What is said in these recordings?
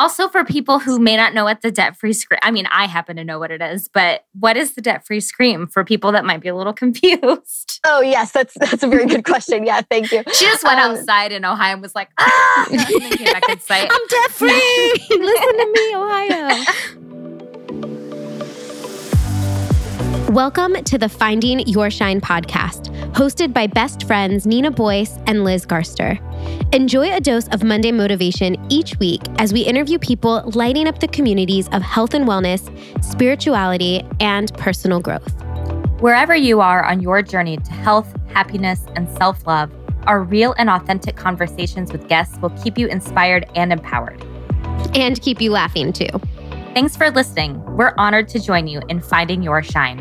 Also, for people who may not know what the debt free scream, I mean, I happen to know what it is, but what is the debt free scream for people that might be a little confused? Oh yes, that's that's a very good question. Yeah, thank you. She just went um, outside in Ohio and was like, ah, and came back I'm debt free. Listen to me, Ohio. Welcome to the Finding Your Shine podcast, hosted by best friends Nina Boyce and Liz Garster. Enjoy a dose of Monday motivation each week as we interview people lighting up the communities of health and wellness, spirituality, and personal growth. Wherever you are on your journey to health, happiness, and self love, our real and authentic conversations with guests will keep you inspired and empowered. And keep you laughing too. Thanks for listening. We're honored to join you in finding your shine.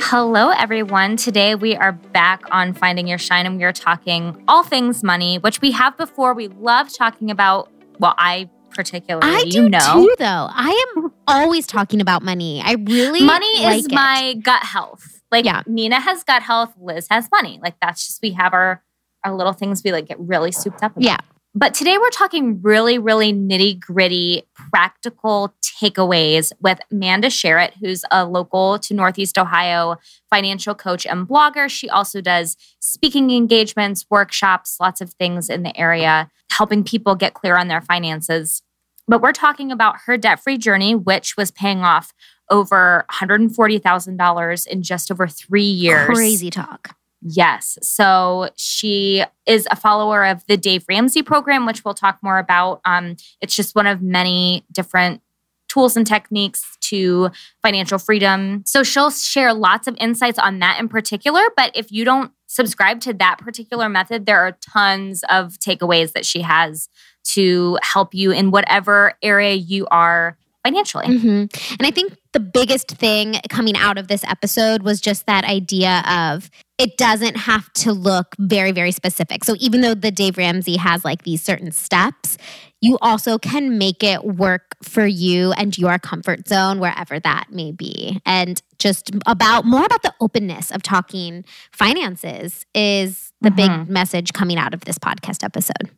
Hello, everyone. Today we are back on Finding Your Shine and we are talking all things money, which we have before. We love talking about, well, I particularly. I do you know. too, though. I am always talking about money. I really money like is it. my gut health. Like Yeah. Nina has gut health, Liz has money. Like that's just we have our our little things we like get really souped up about. Yeah. But today we're talking really, really nitty gritty, practical takeaways with Amanda Sherritt, who's a local to Northeast Ohio financial coach and blogger. She also does speaking engagements, workshops, lots of things in the area, helping people get clear on their finances. But we're talking about her debt free journey, which was paying off over $140,000 in just over three years. Crazy talk. Yes. So she is a follower of the Dave Ramsey program, which we'll talk more about. Um, it's just one of many different tools and techniques to financial freedom. So she'll share lots of insights on that in particular. But if you don't subscribe to that particular method, there are tons of takeaways that she has to help you in whatever area you are financially. hmm And I think the biggest thing coming out of this episode was just that idea of it doesn't have to look very, very specific. So even though the Dave Ramsey has like these certain steps, you also can make it work for you and your comfort zone, wherever that may be. And just about more about the openness of talking finances is the Mhm. big message coming out of this podcast episode.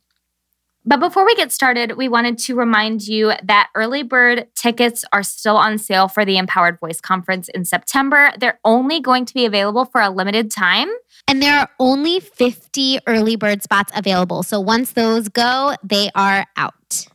But before we get started, we wanted to remind you that early bird tickets are still on sale for the Empowered Voice Conference in September. They're only going to be available for a limited time. And there are only 50 early bird spots available. So once those go, they are out.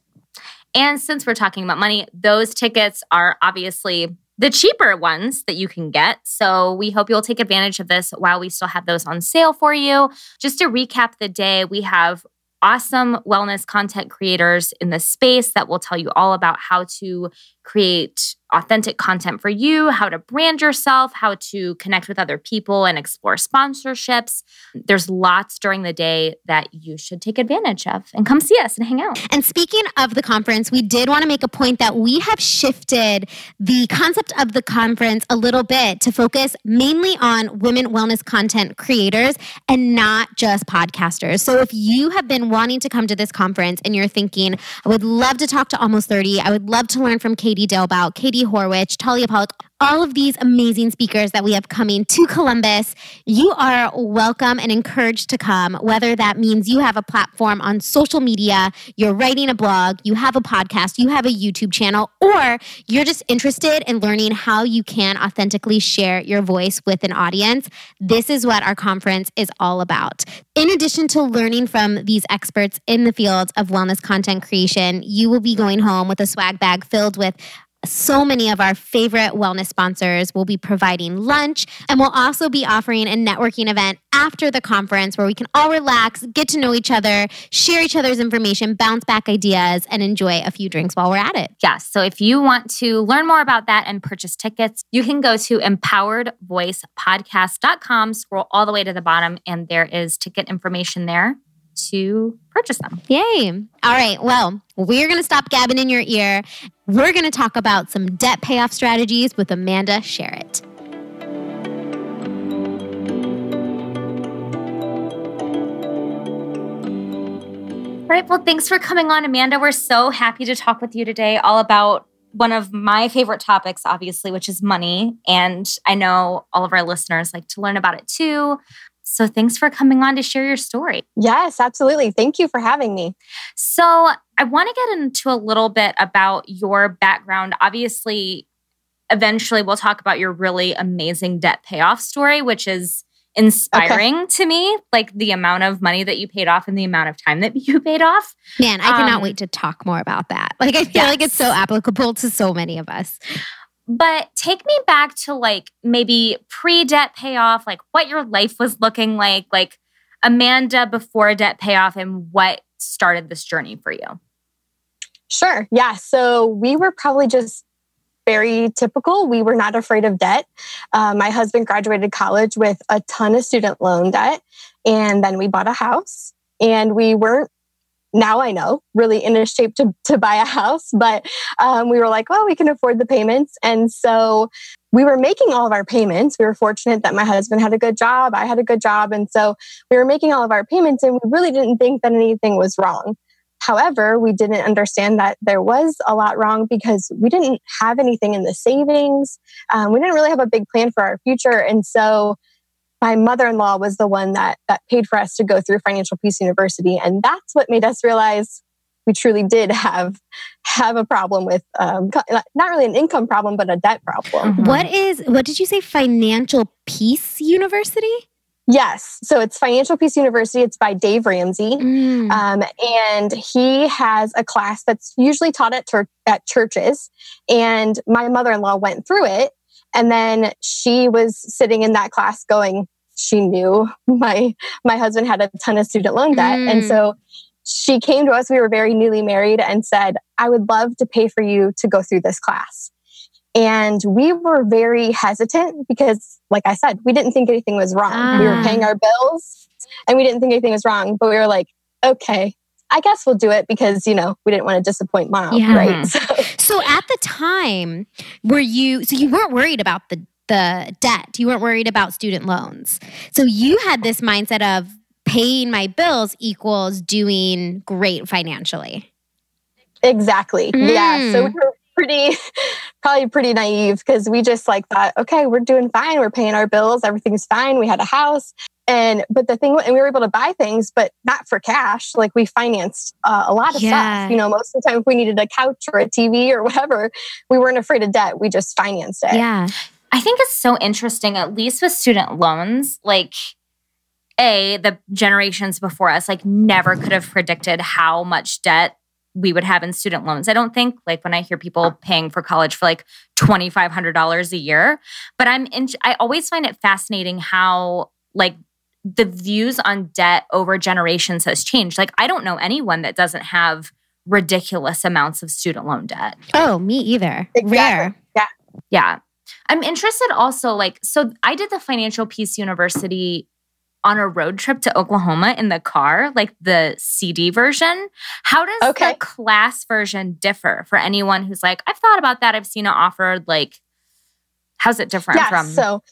And since we're talking about money, those tickets are obviously the cheaper ones that you can get. So we hope you'll take advantage of this while we still have those on sale for you. Just to recap the day, we have awesome wellness content creators in the space that will tell you all about how to create authentic content for you, how to brand yourself, how to connect with other people and explore sponsorships. There's lots during the day that you should take advantage of and come see us and hang out. And speaking of the conference, we did want to make a point that we have shifted the concept of the conference a little bit to focus mainly on women wellness content creators and not just podcasters. So if you have been wanting to come to this conference and you're thinking, I would love to talk to Almost 30, I would love to learn from Katie Dalebout, Katie Horwitch, Talia Pollock, all of these amazing speakers that we have coming to Columbus, you are welcome and encouraged to come, whether that means you have a platform on social media, you're writing a blog, you have a podcast, you have a YouTube channel, or you're just interested in learning how you can authentically share your voice with an audience. This is what our conference is all about. In addition to learning from these experts in the field of wellness content creation, you will be going home with a swag bag filled with so many of our favorite wellness sponsors will be providing lunch and we'll also be offering a networking event after the conference where we can all relax, get to know each other, share each other's information, bounce back ideas, and enjoy a few drinks while we're at it. Yes. So if you want to learn more about that and purchase tickets, you can go to empoweredvoicepodcast.com, scroll all the way to the bottom, and there is ticket information there to purchase them. Yay. All right. Well, we're going to stop gabbing in your ear. We're going to talk about some debt payoff strategies with Amanda Sherritt. All right. Well, thanks for coming on, Amanda. We're so happy to talk with you today all about one of my favorite topics, obviously, which is money. And I know all of our listeners like to learn about it too. So thanks for coming on to share your story. Yes, absolutely. Thank you for having me. So I want to get into a little bit about your background. Obviously, eventually we'll talk about your really amazing debt payoff story, which is inspiring okay. to me, like the amount of money that you paid off and the amount of time that you paid off. Man, I cannot um, wait to talk more about that. Like, I feel yes. like it's so applicable to so many of us. But take me back to like maybe pre debt payoff, like what your life was looking like, like Amanda before debt payoff, and what started this journey for you. Sure. Yeah. So we were probably just very typical. We were not afraid of debt. Uh, my husband graduated college with a ton of student loan debt, and then we bought a house. And we weren't now I know, really in a shape to, to buy a house. But um, we were like, well, we can afford the payments. And so we were making all of our payments. We were fortunate that my husband had a good job. I had a good job. And so we were making all of our payments and we really didn't think that anything was wrong. However, we didn't understand that there was a lot wrong because we didn't have anything in the savings. Um, we didn't really have a big plan for our future. And so my mother-in-law was the one that that paid for us to go through financial peace university and that's what made us realize we truly did have have a problem with um, not really an income problem but a debt problem mm-hmm. what is what did you say financial peace university Yes. So it's Financial Peace University. It's by Dave Ramsey. Mm. Um, and he has a class that's usually taught at, ter- at churches. And my mother in law went through it and then she was sitting in that class going, she knew my my husband had a ton of student loan debt. Mm. And so she came to us, we were very newly married, and said, I would love to pay for you to go through this class. And we were very hesitant because, like I said, we didn't think anything was wrong. Ah. We were paying ah. our bills and we didn't think anything was wrong, but we were like, okay, I guess we'll do it because, you know, we didn't want to disappoint mom, yeah. right? So. so at the time, were you, so you weren't worried about the, the debt, you weren't worried about student loans. So you had this mindset of paying my bills equals doing great financially. Exactly. Mm. Yeah. So we were pretty, probably pretty naive because we just like thought, okay, we're doing fine. We're paying our bills. Everything's fine. We had a house. And but the thing, and we were able to buy things, but not for cash. Like we financed uh, a lot of yeah. stuff. You know, most of the time, if we needed a couch or a TV or whatever, we weren't afraid of debt. We just financed it. Yeah, I think it's so interesting. At least with student loans, like a the generations before us, like never could have predicted how much debt we would have in student loans. I don't think like when I hear people paying for college for like $2500 a year, but I'm in, I always find it fascinating how like the views on debt over generations has changed. Like, I don't know anyone that doesn't have ridiculous amounts of student loan debt. Oh, me either. Exactly. Rare. Yeah. Yeah. I'm interested also, like, so I did the Financial Peace University on a road trip to Oklahoma in the car, like the CD version. How does okay. the class version differ for anyone who's like, I've thought about that, I've seen it offered? Like, how's it different yeah, from? So,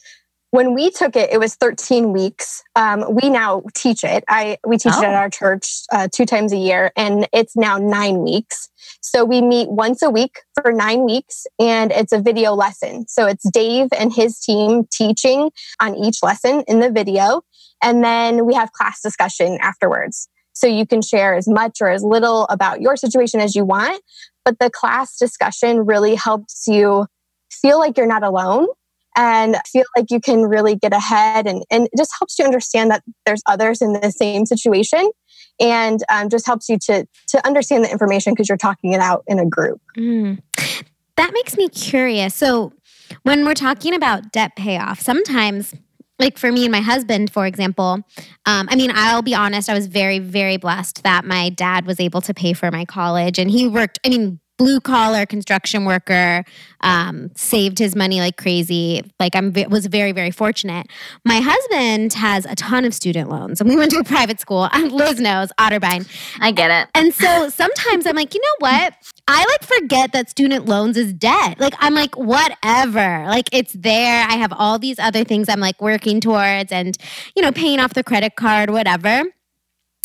when we took it, it was 13 weeks. Um, we now teach it. I we teach oh. it at oh. our church uh, two times a year, and it's now nine weeks. So we meet once a week for nine weeks, and it's a video lesson. So it's Dave and his team teaching on each lesson in the video, and then we have class discussion afterwards. So you can share as much or as little about your situation as you want, but the class discussion really helps you feel like you're not alone and feel like you can really get ahead and, and it just helps you understand that there's others in the same situation and um, just helps you to to understand the information because you're talking it out in a group mm. that makes me curious so when we're talking about debt payoff sometimes like for me and my husband, for example, um, I mean, I'll be honest, I was very, very blessed that my dad was able to pay for my college and he worked, I mean, blue collar construction worker, um, saved his money like crazy. Like I'm was very very fortunate. My husband has a ton of student loans, and we went to a private school. Liz knows Otterbein. I get it. And so sometimes I'm like, you know what? I like forget that student loans is debt. Like I'm like whatever. Like it's there. I have all these other things I'm like working towards, and you know, paying off the credit card, whatever.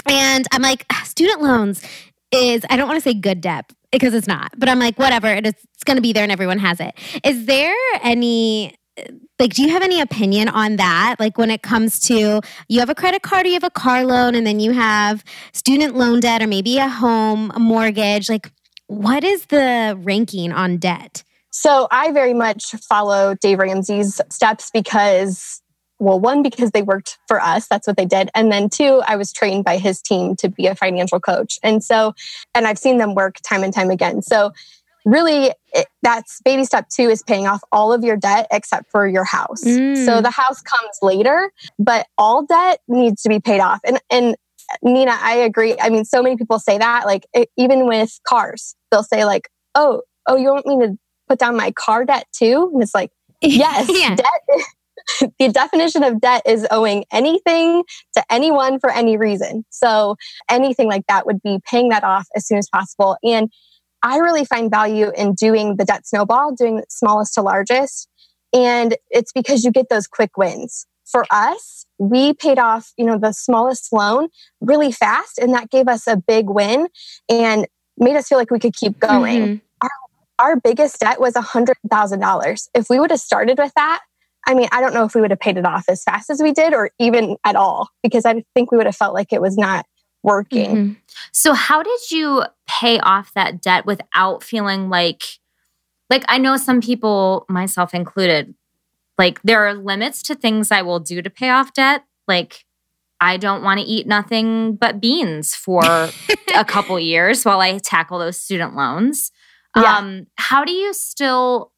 And I'm like, student loans is I don't want to say good debt because it's not. But I'm like, whatever, it is, it's going to be there and everyone has it. Is there any like do you have any opinion on that like when it comes to you have a credit card you have a car loan and then you have student loan debt or maybe a home a mortgage like what is the ranking on debt so i very much follow dave ramsey's steps because well one because they worked for us that's what they did and then two i was trained by his team to be a financial coach and so and i've seen them work time and time again so really it, that's baby step two is paying off all of your debt except for your house. Mm. So the house comes later, but all debt needs to be paid off. And, and Nina, I agree. I mean, so many people say that, like it, even with cars, they'll say like, "Oh, oh, you want me to put down my car debt too?" And it's like, yes, yeah. debt. the definition of debt is owing anything to anyone for any reason. So anything like that would be paying that off as soon as possible. And I really find value in doing the debt snowball, doing the smallest to largest. And it's because you get those quick wins. For us, we paid off, you know, the smallest loan really fast. And that gave us a big win and made us feel like we could keep going. Mm-hmm. Our, our biggest debt was $100,000. If we would have started with that, I mean, I don't know if we would have paid it off as fast as we did or even at all, because I think we would have felt like it was not working. Mm-hmm. So how did you pay off that debt without feeling like like I know some people myself included like there are limits to things I will do to pay off debt like I don't want to eat nothing but beans for a couple years while I tackle those student loans. Yeah. Um how do you still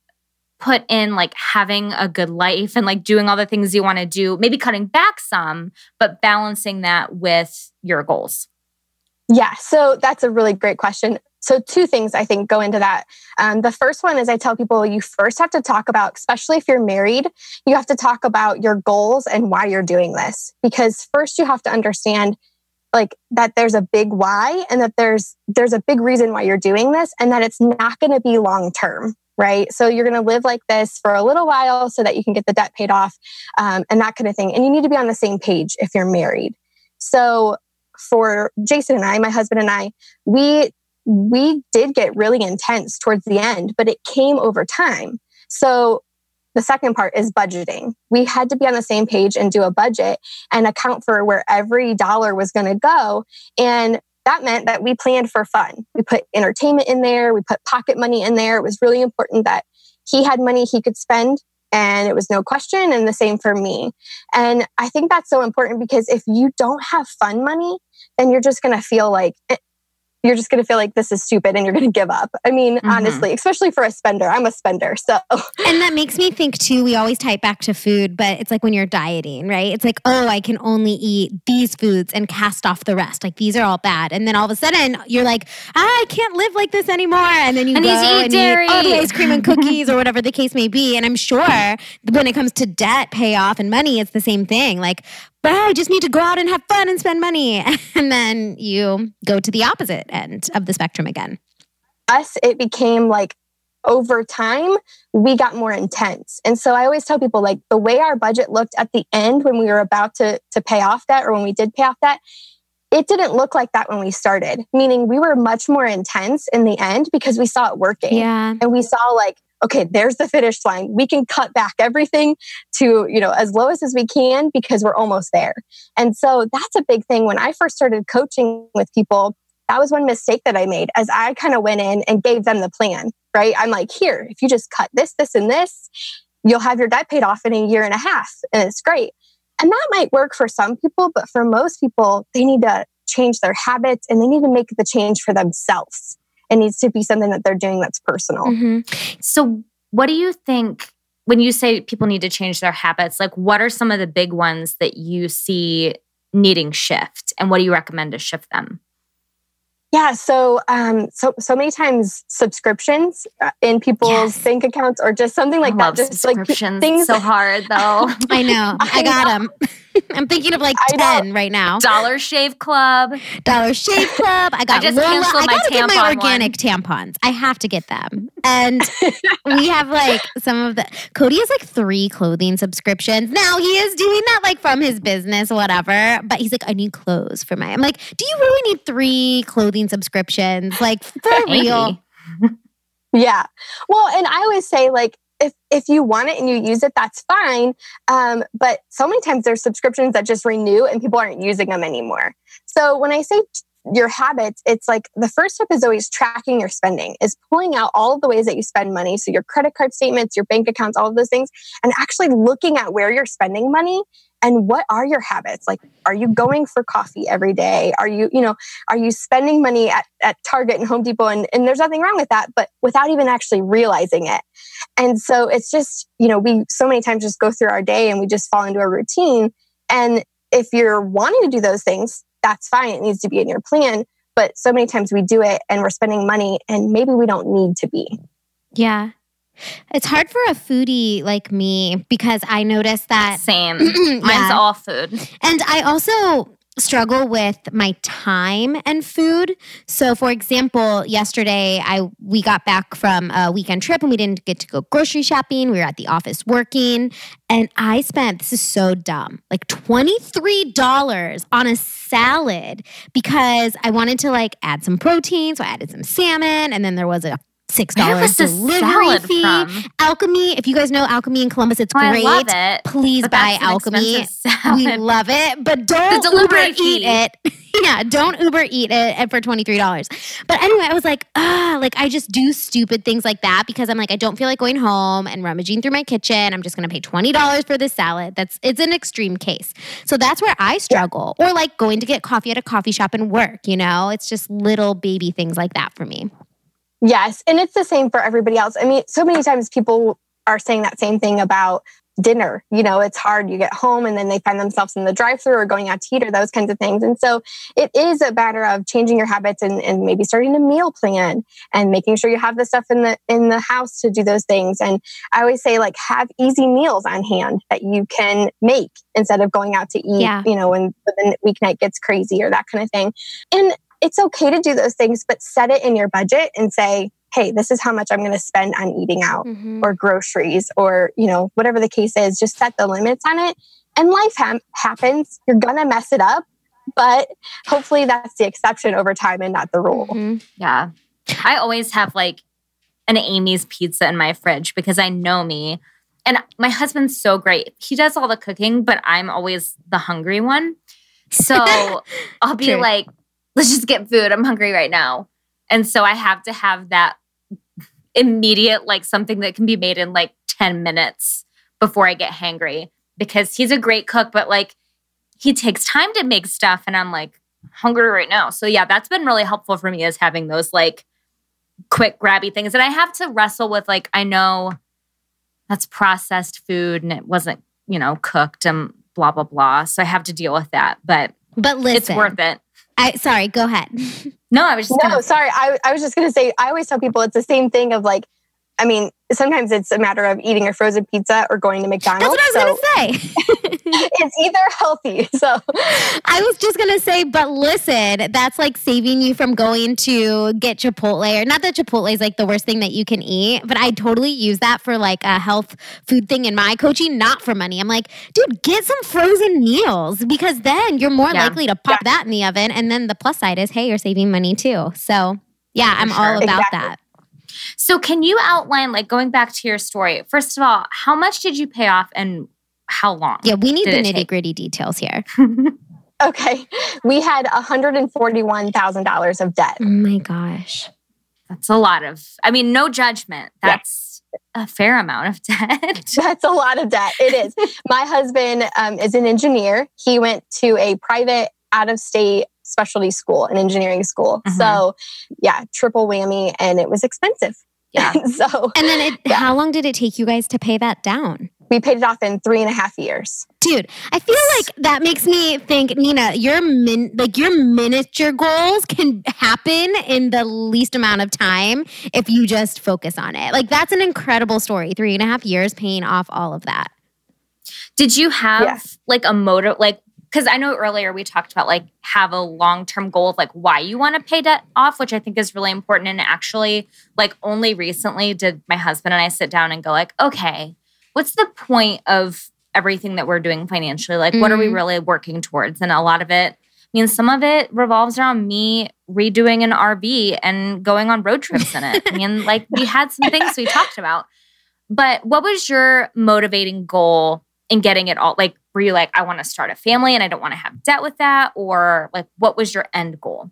put in like having a good life and like doing all the things you want to do, maybe cutting back some, but balancing that with your goals? Yeah, so that's a really great question. So, two things I think go into that. Um, the first one is I tell people you first have to talk about, especially if you're married, you have to talk about your goals and why you're doing this. Because first you have to understand like that there's a big why and that there's there's a big reason why you're doing this and that it's not going to be long term right so you're going to live like this for a little while so that you can get the debt paid off um, and that kind of thing and you need to be on the same page if you're married so for Jason and I, my husband and I, we we did get really intense towards the end, but it came over time. So the second part is budgeting. We had to be on the same page and do a budget and account for where every dollar was going to go. And that meant that we planned for fun. We put entertainment in there, we put pocket money in there. It was really important that he had money he could spend and it was no question and the same for me and i think that's so important because if you don't have fun money then you're just going to feel like eh, you're just going to feel like this is stupid and you're going to give up. I mean, mm-hmm. honestly, especially for a spender. I'm a spender. So, and that makes me think too, we always tie it back to food, but it's like when you're dieting, right? It's like, oh, I can only eat these foods and cast off the rest. Like these are all bad. And then all of a sudden you're like, ah, I can't live like this anymore. And then you and go eat and dairy. eat all the ice cream and cookies or whatever the case may be. And I'm sure when it comes to debt payoff and money, it's the same thing. Like, but I just need to go out and have fun and spend money. And then you go to the opposite end of the spectrum again. Us, it became like over time, we got more intense. And so I always tell people like the way our budget looked at the end when we were about to, to pay off that or when we did pay off that, it didn't look like that when we started, meaning we were much more intense in the end because we saw it working. Yeah. And we saw like, okay, there's the finish line. We can cut back everything to, you know, as lowest as we can because we're almost there. And so that's a big thing. When I first started coaching with people, that was one mistake that I made as I kind of went in and gave them the plan, right? I'm like, here, if you just cut this, this, and this, you'll have your debt paid off in a year and a half. And it's great. And that might work for some people, but for most people, they need to change their habits and they need to make the change for themselves it needs to be something that they're doing that's personal. Mm-hmm. So, what do you think when you say people need to change their habits? Like, what are some of the big ones that you see needing shift, and what do you recommend to shift them? Yeah, so um, so so many times subscriptions uh, in people's yes. bank accounts or just something like I that. Just like things so hard though. I know. I, I got them. I'm thinking of like I know. 10 right now. Dollar Shave Club. Dollar Shave Club. I got just Lola. canceled I gotta get my tampon organic tampons. I have to get them. And we have like some of the Cody has like three clothing subscriptions. Now he is doing that like from his business, whatever. But he's like, I need clothes for my. I'm like, do you really need three clothing subscriptions? Like for real? Yeah. Well, and I always say like if if you want it and you use it, that's fine. Um, but so many times there's subscriptions that just renew and people aren't using them anymore. So when I say your habits, it's like the first step is always tracking your spending, is pulling out all of the ways that you spend money. So your credit card statements, your bank accounts, all of those things, and actually looking at where you're spending money and what are your habits? Like are you going for coffee every day? Are you you know are you spending money at, at target and home depot? And, and there's nothing wrong with that but without even actually realizing it. And so it's just you know we so many times just go through our day and we just fall into a routine. And if you're wanting to do those things that's fine it needs to be in your plan but so many times we do it and we're spending money and maybe we don't need to be Yeah. It's hard for a foodie like me because I noticed that Same. Yeah. Mine's all food. And I also struggle with my time and food. So for example, yesterday I we got back from a weekend trip and we didn't get to go grocery shopping. We were at the office working and I spent this is so dumb. Like $23 on a salad because I wanted to like add some protein, so I added some salmon and then there was a Six dollars delivery fee. from? Alchemy. If you guys know Alchemy in Columbus, it's Oh, I great. love it. Please buy Alchemy. We love it, but don't Uber eat it. yeah, don't Uber eat it for twenty three dollars. But anyway, I was like, ah, like I just do stupid things like that because I'm like, I don't feel like going home and rummaging through my kitchen. I'm just gonna pay twenty dollars for this salad. That's it's an extreme case. So that's where I struggle. Or like going to get coffee at a coffee shop and work. You know, it's just little baby things like that for me. Yes. And it's the same for everybody else. I mean, so many times people are saying that same thing about dinner. You know, it's hard. You get home and then they find themselves in the drive through or going out to eat or those kinds of things. And so it is a matter of changing your habits and, and maybe starting a meal plan and making sure you have the stuff in the in the house to do those things. And I always say like have easy meals on hand that you can make instead of going out to eat, Yeah. you know, when the weeknight gets crazy or that kind of thing. And it's okay to do those things, but set it in your budget and say, hey, this is how much I'm going to spend on eating out or groceries or, you know, whatever the case is. Just set the limits on it. And life ha- happens. You're going to mess it up, but hopefully that's the exception over time and not the rule. Mhm. Yeah. I always have like an Amy's pizza in my fridge because I know me. And my husband's so great. He does all the cooking, but I'm always the hungry one. So I'll be True. like, let's just get food. I'm hungry right now. And so I have to have that immediate, like something that can be made in like 10 minutes before I get hangry because he's a great cook, but like he takes time to make stuff. And I'm like, hungry right now. So yeah, that's been really helpful for me is having those like quick grabby things. And I have to wrestle with like I know that's processed food and it wasn't, you know, cooked and blah blah blah. So I have to deal with that. But But listen, it's worth it. I sorry, go ahead. No, I was just No, gonna sorry. I, I was just going to say, I always tell people it's the same thing of like, I mean, sometimes it's a matter of eating a frozen pizza or going to McDonald's. That's what I was so gonna say. it's either healthy. So I was just gonna say, but listen, that's like saving you from going to get Chipotle, or not that Chipotle is like the worst thing that you can eat, but I totally use that for like a health food thing in my coaching, not for money. I'm like, dude, get some frozen meals because then you're more Yeah. likely to pop that in the oven, and then the plus side is, hey, you're saving money too. So yeah, I'm all about Exactly. that. So can you outline like going back to your story? First of all, how much did you pay off and how long? Yeah, we need the nitty gritty details here. okay, we had $141,000 of debt. Oh my gosh. That's a lot of I mean, no judgment. That's a fair amount of debt. That's a lot of debt. It is. My husband um, is an engineer. He went to a private out of state specialty school, an engineering school. Mhm. So, yeah, triple whammy, and it was expensive. Yeah. so, And then it, Yeah. how long did it take you guys to pay that down? we paid it off in three and a half years. Dude, I feel like that makes me think, Nina, your min like your miniature goals can happen in the least amount of time if you just focus on it. Like that's an incredible story. Three and a half years paying off all of that. Did you have yeah. like a motive, like, because I know earlier we talked about like have a long term goal of like why you want to pay debt off, which I think is really important. And actually, like, only recently did my husband and I sit down and go, like, okay, what's the point of everything that we're doing financially? Like, mm-hmm. what are we mm-hmm. really working towards? And a lot of it, I mean, some of it revolves around me redoing an RV and going on road trips in it. I mean, like, we had some things we talked about. But what was your motivating goal in getting it all? Like, were you like, I want to start a family and I don't want to have debt with that? Or like, what was your end goal?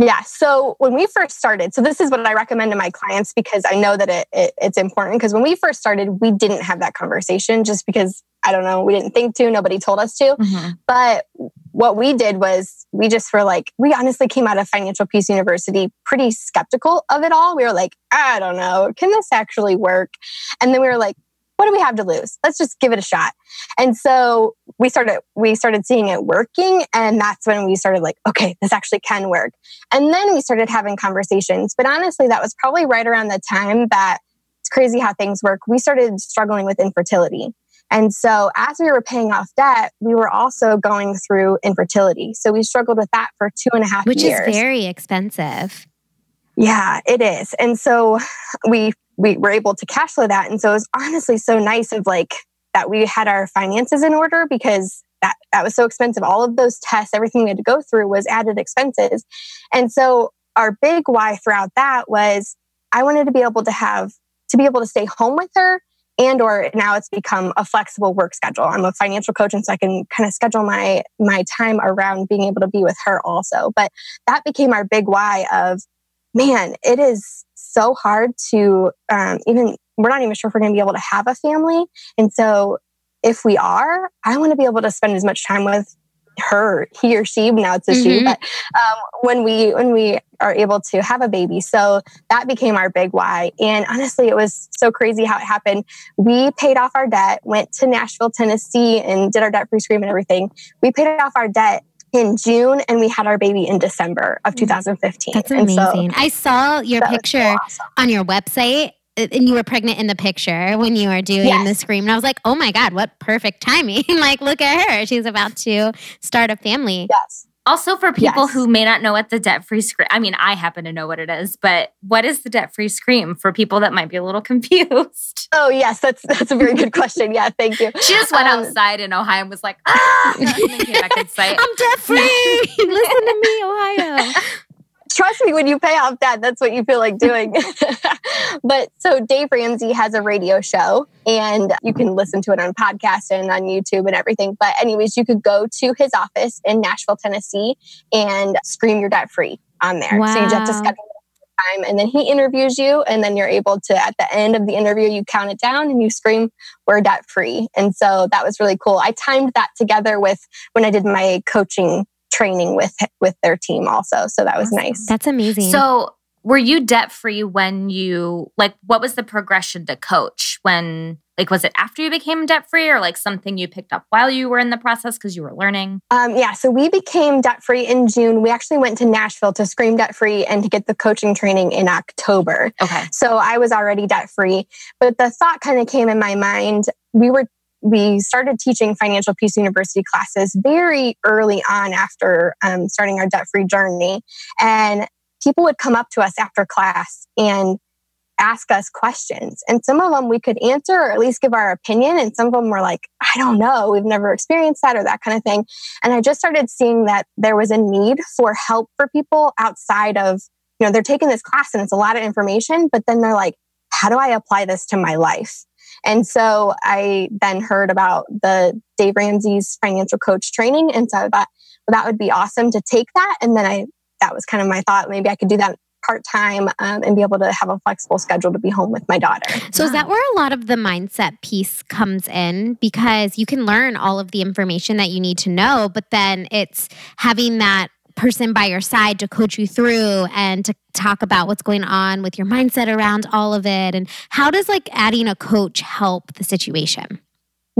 Yeah. So when we first started, so this is what I recommend to my clients because I know that it, it it's important. Because when we first started, we didn't have that conversation just because I don't know, we didn't think to, nobody told us to. Mm-hmm. But what we did was we just were like, we honestly came out of Financial Peace University pretty skeptical of it all. We were like, I don't know, can this actually work? And then we were like, what do we have to lose? Let's just give it a shot. And so we started we started seeing it working and that's when we started like, okay, this actually can work. And then we started having conversations. But honestly, that was probably right around the time that it's crazy how things work. We started struggling with infertility. And so as we were paying off debt, we were also going through infertility. So we struggled with that for two and a half Which years. Which is very expensive. Yeah, it is. And so we we were able to cash flow that. And so it was honestly so nice of like that we had our finances in order because that that was so expensive. All of those tests, everything we had to go through was added expenses. And so our big why throughout that was I wanted to be able to have to be able to stay home with her and or now it's become a flexible work schedule i'm a financial coach and so i can kind of schedule my my time around being able to be with her also but that became our big why of man it is so hard to um, even we're not even sure if we're going to be able to have a family. And so if we are i want to be able to spend as much time with her he or she now it's a mm-hmm. she but um, when we when we are able to have a baby. So that became our big why. And honestly it was so crazy how it happened. We paid off our debt went to nashville tennessee and did our debt free scream and everything. We paid off our debt in June and we had our baby in December of mm. 2015. That's amazing. So, I saw your picture awesome. on your website and you were pregnant in the picture when you were doing yes. the scream. And I was like, oh my God, what perfect timing. like, look at her. She's about to start a family. Yes. Also, for people yes. who may not know what the debt free scream, I mean, I happen to know what it is, but what is the debt free scream for people that might be a little confused? Oh, yes, that's that's a very good question. Yeah, thank you. She just went um, outside in Ohio and was like, ah, and came back inside. I'm debt free. Listen to me, Ohio when you pay off debt that's what you feel like doing. But so dave ramsey has a radio show and you can listen to it on podcast and on youtube and everything. But anyways you could go to his office in nashville tennessee and scream your debt free on there. Wow. so you just have to schedule time and then he interviews you and then you're able to at the end of the interview you count it down and you scream we're debt free. And so that was really cool. I timed that together with when i did my coaching training with with their team also. So that was awesome. nice. That's amazing. So were you debt free when you like what was the progression to coach when like was it after you became debt free or like something you picked up while you were in the process because you were learning um, yeah so we became debt free in june we actually went to nashville to scream debt free and to get the coaching training in october okay so i was already debt free but the thought kind of came in my mind we were we started teaching Financial Peace University classes very early on after um, starting our debt free journey. And people would come up to us after class and ask us questions. And some of them we could answer or at least give our opinion. And some of them were like, I don't know, we've never experienced that or that kind of thing. And I just started seeing that there was a need for help for people outside of, you know, they're taking this class and it's a lot of information, but then they're like, how do I apply this to my life? And so I then heard about the Dave Ramsey's financial coach training. And so I thought, well, that would be awesome to take that. And then I, that was kind of my thought. Maybe I could do that part time um, and be able to have a flexible schedule to be home with my daughter. So, is that where a lot of the mindset piece comes in? Because you can learn all of the information that you need to know, but then it's having that person by your side to coach you through and to talk about what's going on with your mindset around all of it. And how does like adding a coach help the situation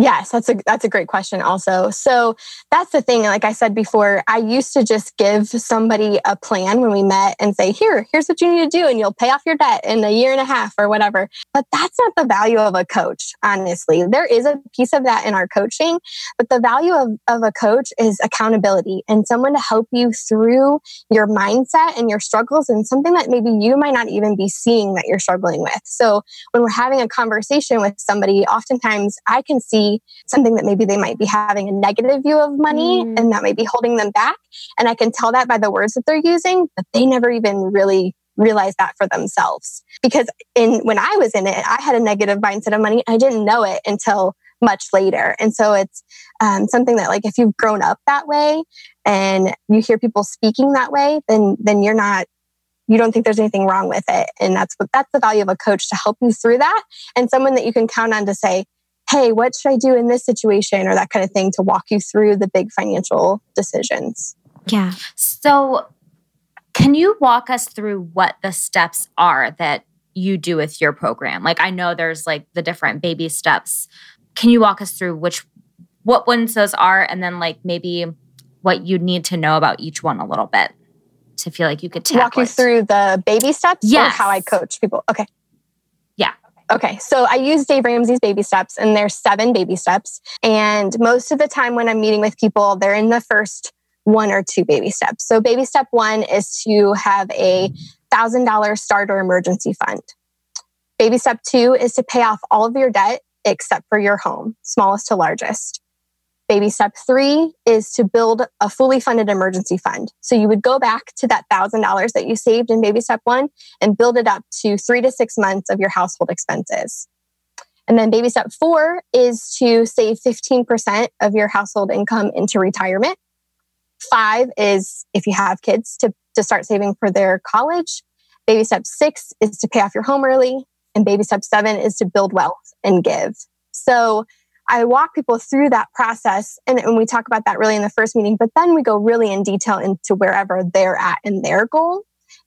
Yes, that's a that's a great question also. So that's the thing like I said before, I used to just give somebody a plan when we met and say, "Here, here's what you need to do and you'll pay off your debt in a year and a half or whatever." But that's not the value of a coach, honestly. There is a piece of that in our coaching, but the value of, of a coach is accountability and someone to help you through your mindset and your struggles and something that maybe you might not even be seeing that you're struggling with. So when we're having a conversation with somebody, oftentimes I can see something that maybe they might be having a negative view of money mm. and that might be holding them back. And I can tell that by the words that they're using, but they never even really realize that for themselves. Because in when I was in it, I had a negative mindset of money. I didn't know it until much later. And so it's um, something that like if you've grown up that way and you hear people speaking that way, then then you're not you don't think there's anything wrong with it. And that's what that's the value of a coach to help you through that and someone that you can count on to say, hey, what should I do in this situation or that kind of thing to walk you through the big financial decisions. Yeah. So, can you walk us through what the steps are that you do with your program? Like, I know there's like the different baby steps. Can you walk us through which, what ones those are, and then like maybe what you need to know about each one a little bit to feel like you could walk you it? through the baby steps yeah how I coach people? Okay. Okay, so I use Dave Ramsey's baby steps, and there's seven baby steps. And most of the time when I'm meeting with people, they're in the first one or two baby steps. So, baby step one is to have a $1,000 starter emergency fund. Baby step two is to pay off all of your debt except for your home, smallest to largest. Baby step three is to build a fully funded emergency fund. So you would go back to that $1,000 that you saved in baby step one and build it up to three to six months of your household expenses. And then baby step four is to save 15% of your household income into retirement. Five is if you have kids to, to start saving for their college. Baby step six is to pay off your home early. And baby step seven is to build wealth and give. So I walk people through that process. And, and we talk about that really in the first meeting, but then we go really in detail into wherever they're at in their goal.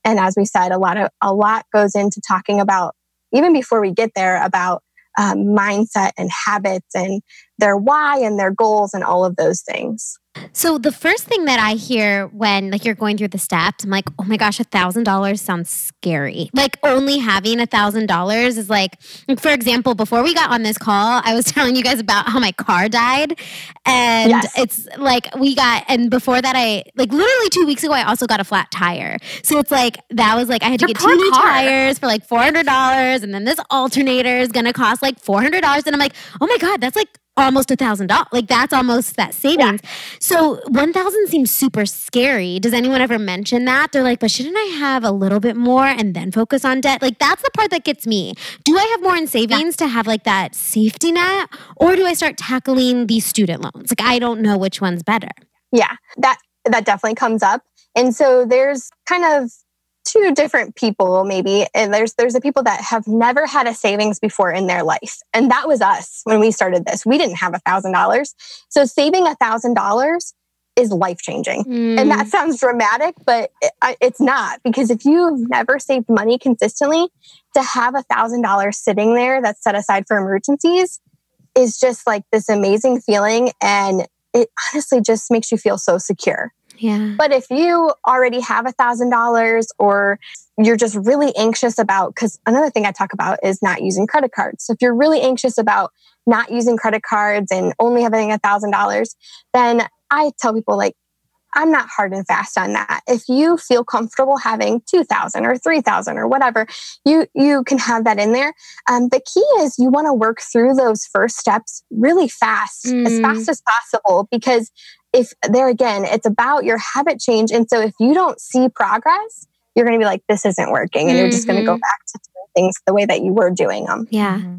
And as we said, a lot of a lot goes into talking about even before we get there about um, mindset and habits and their why and their goals and all of those things. So the first thing that I hear when like you're going through the steps, I'm like, oh my gosh, a thousand dollars sounds scary. Like only having a thousand dollars is like, for example, before we got on this call, I was telling you guys about how my car died, and yes. it's like we got, and before that, I like literally two weeks ago, I also got a flat tire. So it's like that was like I had to Your get two new tires for like four hundred dollars, and then this alternator is gonna cost like four hundred dollars, and I'm like, oh my god, that's like almost a thousand dollars. Like that's almost that savings. Yeah. So one thousand seems super scary. Does anyone ever mention that? They're like, but shouldn't I have a little bit more and then focus on debt? Like that's the part that gets me. Do I have more in savings yeah. to have like that safety net, or do I start tackling these student loans? Like I don't know which one's better. Yeah, that that definitely comes up. And so there's kind of two different people maybe and there's there's the people that have never had a savings before in their life and that was us when we started this. We didn't have a thousand dollars. So saving a thousand dollars is life changing mm. and that sounds dramatic but it, it's not because if you've never saved money consistently to have a thousand dollars sitting there that's set aside for emergencies is just like this amazing feeling and it honestly just makes you feel so secure yeah. But if you already have a thousand dollars or you're just really anxious about, because another thing I talk about is not using credit cards. So if you're really anxious about not using credit cards and only having a thousand dollars, then I tell people like, I'm not hard and fast on that. If you feel comfortable having 2000 or 3000 or whatever, you you can have that in there. Um, the key is you want to work through those first steps really fast, mm. as fast as possible, because if there again, it's about your habit change. And so if you don't see progress, you're going to be like, this isn't working. And mm-hmm. you're just going to go back to doing things the way that you were doing them. Yeah. Mm-hmm.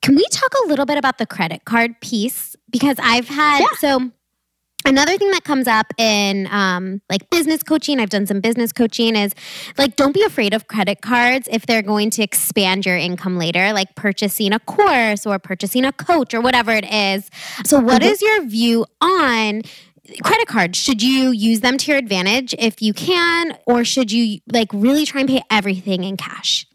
Can we talk a little bit about the credit card piece? Because I've had, yeah. so another thing that comes up in um, like business coaching i've done some business coaching is like don't be afraid of credit cards if they're going to expand your income later like purchasing a course or purchasing a coach or whatever it is so what mm-hmm. your view on credit cards should you use them to your advantage if you can or should you like really try and pay everything in cash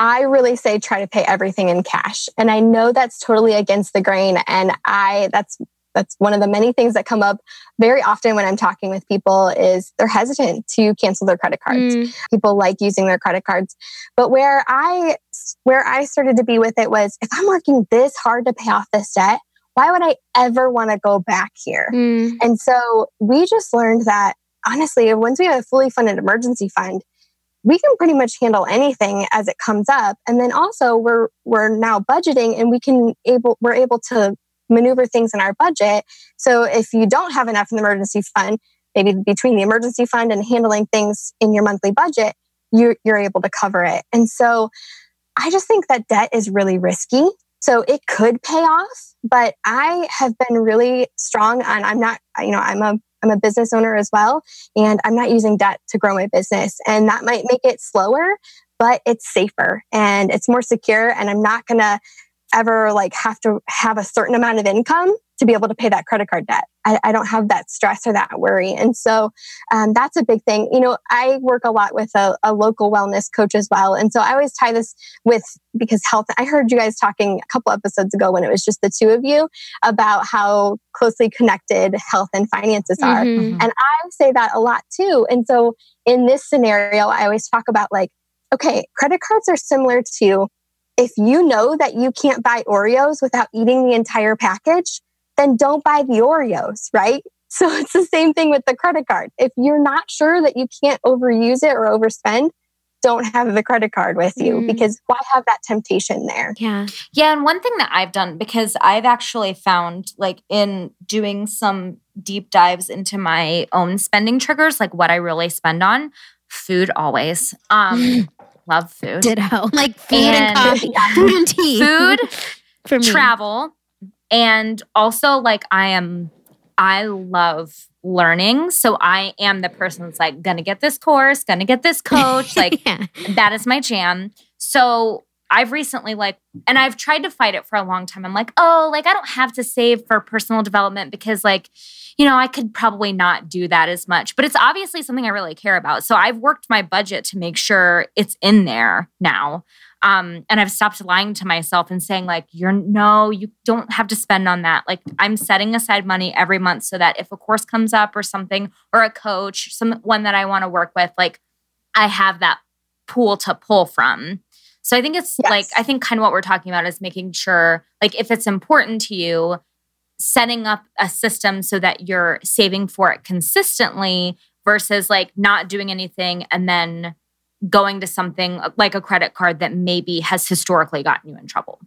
I really say try to pay everything in cash. And I know that's totally against the grain. And I, that's, that's one of the many things that come up very often when I'm talking with people is they're hesitant to cancel their credit cards. Mm. People like using their credit cards. But where I, where I started to be with it was if I'm working this hard to pay off this debt, why would I ever want to go back here? Mm. And so we just learned that honestly, once we have a fully funded emergency fund, we can pretty much handle anything as it comes up. And then also we're we're now budgeting and we can able we're able to maneuver things in our budget. So if you don't have enough in the emergency fund, maybe between the emergency fund and handling things in your monthly budget, you, you're able to cover it. And so I just think that debt is really risky. So it could pay off, but I have been really strong on I'm not, you know, I'm a I'm a business owner as well, and I'm not using debt to grow my business. And that might make it slower, but it's safer and it's more secure. And I'm not going to ever like have to have a certain amount of income to be able to pay that credit card debt. I, I don't have that stress or that worry. And so um, that's a big thing. You know, I work a lot with a, a, local wellness coach as well. And so I always tie this with because health, I heard you guys talking a couple episodes ago when it was just the two of you about how closely connected health and finances are. Mm-hmm. And I say that a lot too. And so in this scenario, I always talk about like, okay, credit cards are similar to if you know that you can't buy Oreos without eating the entire package, then don't buy the Oreos, right? So it's the same thing with the credit card. If you're not sure that you can't overuse it or overspend, don't have the credit card with you mm. because why have that temptation there? Yeah. Yeah. And one thing that I've done, because I've actually found, like, in doing some deep dives into my own spending triggers, like what I really spend on, food always. Um, love food. Ditto. Like food and, and coffee, food and tea. Food, For me. travel, and also like I am I love learning. So I am the person that's like gonna get this course, gonna get this coach. Like yeah. that is my jam. So I've recently like, and I've tried to fight it for a long time. I'm like, oh, like I don't have to save for personal development because like you know, I could probably not do that as much, but it's obviously something I really care about. So I've worked my budget to make sure it's in there now. Um, and I've stopped lying to myself and saying, like, you're no, you don't have to spend on that. Like, I'm setting aside money every month so that if a course comes up or something, or a coach, someone that I want to work with, like, I have that pool to pull from. So I think it's yes. like, I think kind of what we're talking about is making sure, like, if it's important to you, setting up a system so that you're saving for it consistently versus like not doing anything and then going to something like a credit card that maybe has historically gotten you in trouble.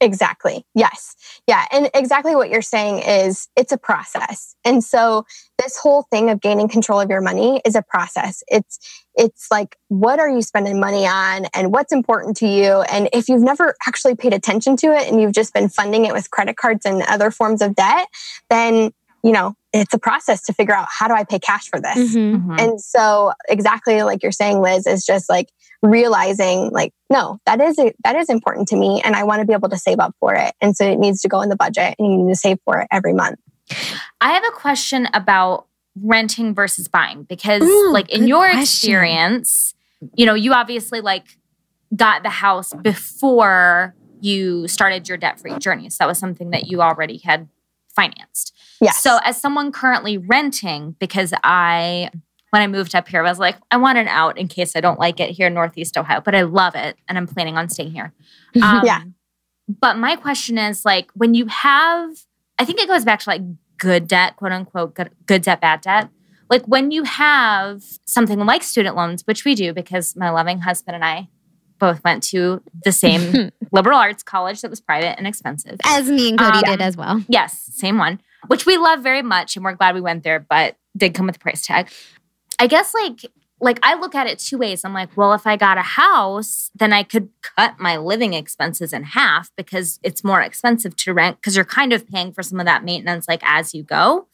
Exactly. Yes. Yeah. And exactly what you're saying is it's a process. And so this whole thing of gaining control of your money is a process. It's it's like what are you spending money on and what's important to you and if you've never actually paid attention to it and you've just been funding it with credit cards and other forms of debt, then you know, it's a process to figure out how do I pay cash for this? Mm-hmm. mm-hmm. And so exactly like you're saying Liz is just like realizing like no that is that is important to me and i want to be able to save up for it and so it needs to go in the budget and you need to save for it every month i have a question about renting versus buying because Ooh, like in your question. experience you know you obviously like got the house before you started your debt free journey so that was something that you already had financed Yes. So as someone currently renting because i when I moved up here, I was like, I want an out in case I don't like it here in Northeast Ohio, but I love it and I'm planning on staying here. Um, yeah. But my question is like, when you have, I think it goes back to like good debt, quote unquote, good, good debt, bad debt. Like when you have something like student loans, which we do because my loving husband and I both went to the same liberal arts college that was private and expensive. As me and Cody um, did as well. Yes, same one, which we love very much and we're glad we went there, but did come with a price tag. I guess like like I look at it two ways. I'm like, well, if I got a house, then I could cut my living expenses in half because it's more expensive to rent because you're kind of paying for some of that maintenance like as you go.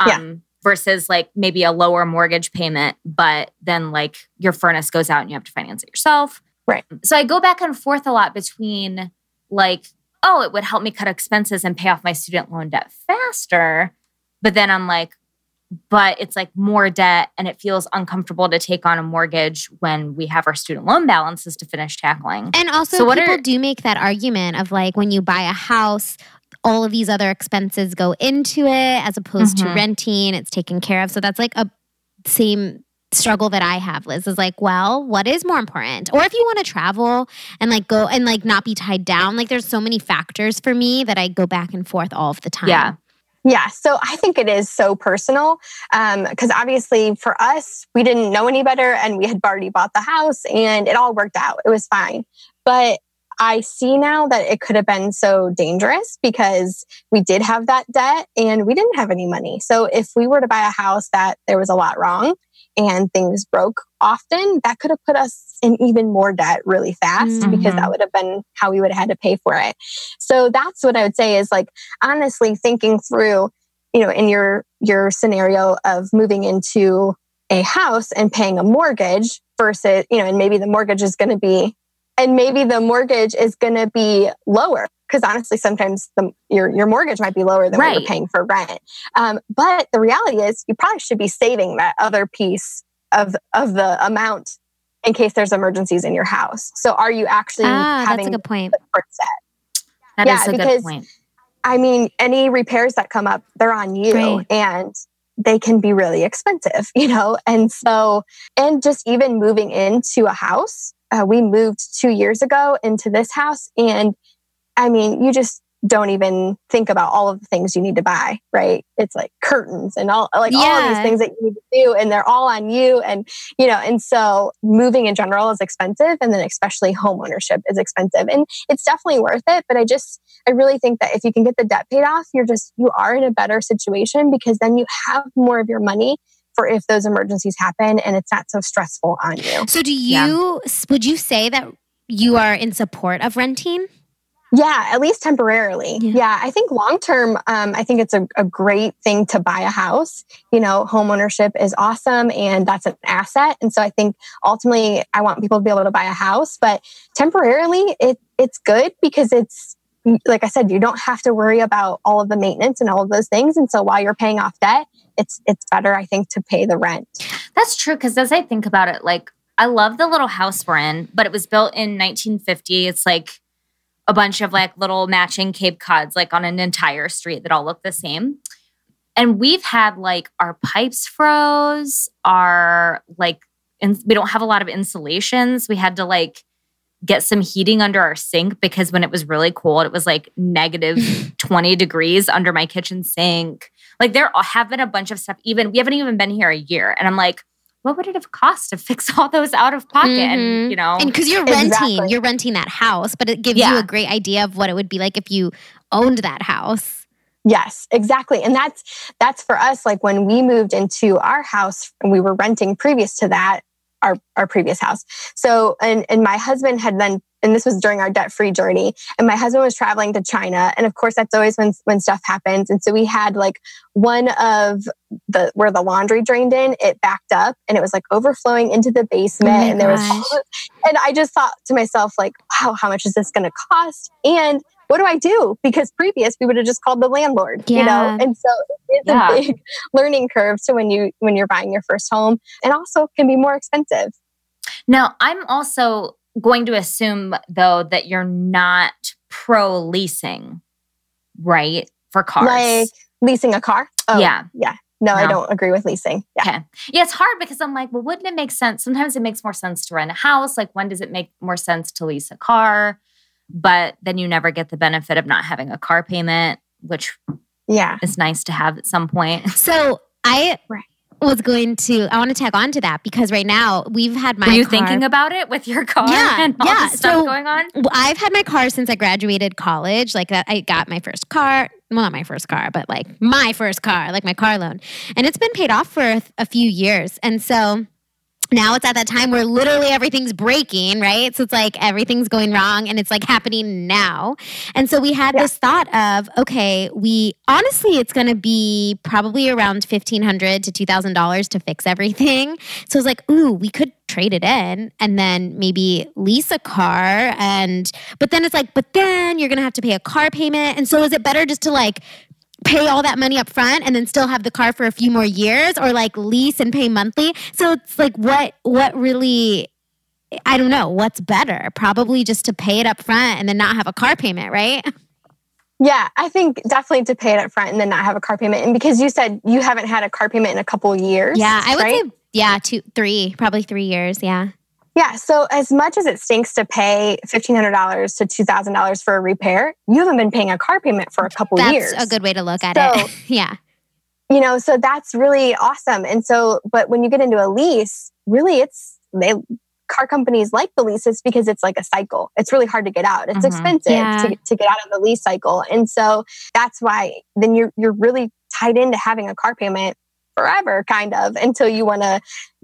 Um, yeah. versus like maybe a lower mortgage payment, but then like your furnace goes out and you have to finance it yourself. Right. So I go back and forth a lot between like, oh, it would help me cut expenses and pay off my student loan debt faster. But then I'm like, but it's like more debt and it feels uncomfortable to take on a mortgage when we have our student loan balances to finish tackling. And also, so people are, do make that argument of like when you buy a house, all of these other expenses go into it as opposed mm-hmm. to renting, it's taken care of. So that's like a same struggle that I have, Liz, is like, well, what is more important? Or if you want to travel and like go and like not be tied down, like there's so many factors for me that I go back and forth all of the time. Yeah. Yeah, so I think it is so personal because um, obviously for us, we didn't know any better and we had already bought the house and it all worked out. It was fine. But I see now that it could have been so dangerous because we did have that debt and we didn't have any money. So if we were to buy a house that there was a lot wrong and things broke often, that could have put us in even more debt really fast mm-hmm. because that would have been how we would have had to pay for it. So that's what I would say is like honestly thinking through, you know, in your your scenario of moving into a house and paying a mortgage versus, you know, and maybe the mortgage is going to be and maybe the mortgage is going to be lower because honestly sometimes the, your, your mortgage might be lower than right. what you're paying for rent um, but the reality is you probably should be saving that other piece of of the amount in case there's emergencies in your house so are you actually ah, having that's a good point that yeah, is a because, good point i mean any repairs that come up they're on you right. and they can be really expensive you know and so and just even moving into a house uh, we moved two years ago into this house. And I mean, you just don't even think about all of the things you need to buy, right? It's like curtains and all like yeah. all of these things that you need to do and they're all on you and you know, and so moving in general is expensive and then especially home ownership is expensive and it's definitely worth it, but I just I really think that if you can get the debt paid off, you're just you are in a better situation because then you have more of your money for if those emergencies happen and it's not so stressful on you. So, do you, yeah. would you say that you are in support of renting? Yeah, at least temporarily. Yeah, yeah I think long term, um, I think it's a, a, great thing to buy a house. You know, home ownership is awesome and that's an asset. And so I think ultimately I want people to be able to buy a house, but temporarily it it's good because it's like I said, you don't have to worry about all of the maintenance and all of those things. And so while you're paying off debt, it's it's better, I think, to pay the rent. That's true. Because as I think about it, like I love the little house we're in, but it was built in 1950. It's like a bunch of like little matching Cape Cods, like on an entire street that all look the same. And we've had like our pipes froze, our like, in, we don't have a lot of insulations. We had to like get some heating under our sink because when it was really cold, it was like negative 20 degrees under my kitchen sink. Like there have been a bunch of stuff, even we haven't even been here a year. And I'm like, what would it have cost to fix all those out of pocket? Mm-hmm. And you know, and because you're renting, exactly. you're renting that house, but it gives yeah. you a great idea of what it would be like if you owned that house. Yes, exactly. And that's that's for us like when we moved into our house and we were renting previous to that, our, our previous house. So, and, and my husband had then, and this was during our debt free journey, and my husband was traveling to China. And of course, that's always when, when stuff happens. And so we had like one of the, where the laundry drained in, it backed up and it was like overflowing into the basement. Oh and there gosh. was, and I just thought to myself, like, wow, how much is this going to cost? And what do I do? Because previous we would have just called the landlord, yeah. you know? And so it's yeah. a big learning curve to when you when you're buying your first home and also can be more expensive. Now, I'm also going to assume though that you're not pro leasing, right? For cars. Like leasing a car? Oh, yeah. Yeah. No, no, I don't agree with leasing. Yeah. Okay. Yeah, it's hard because I'm like, well, wouldn't it make sense? Sometimes it makes more sense to rent a house. Like, when does it make more sense to lease a car? But then you never get the benefit of not having a car payment, which yeah, is nice to have at some point. So I was going to I want to tag on to that because right now we've had my Were you car, thinking about it with your car yeah, yeah. so going on? I've had my car since I graduated college. Like that I got my first car. Well, not my first car, but like my first car, like my car loan. And it's been paid off for a few years. And so now it's at that time where literally everything's breaking, right? So it's like everything's going wrong and it's like happening now. And so we had yeah. this thought of, okay, we honestly, it's going to be probably around 1,500 to $2,000 to fix everything. So it's like, ooh, we could trade it in and then maybe lease a car. And, but then it's like, but then you're going to have to pay a car payment. And so is it better just to like, pay all that money up front and then still have the car for a few more years or like lease and pay monthly. So it's like what what really I don't know, what's better? Probably just to pay it up front and then not have a car payment, right? Yeah, I think definitely to pay it up front and then not have a car payment. And because you said you haven't had a car payment in a couple years. Yeah, I would right? say yeah, two, three, probably three years. Yeah. Yeah. So as much as it stinks to pay fifteen hundred dollars to two thousand dollars for a repair, you haven't been paying a car payment for a couple That's years. That's a good way to look at So- it. yeah. you know, so that's really awesome. And so, but when you get into a lease, really, it's they car companies like the leases because it's like a cycle. It's really hard to get out. It's Mhm. expensive Yeah. to, to get out of the lease cycle, and so that's why then you're you're really tied into having a car payment forever, kind of, until you want to,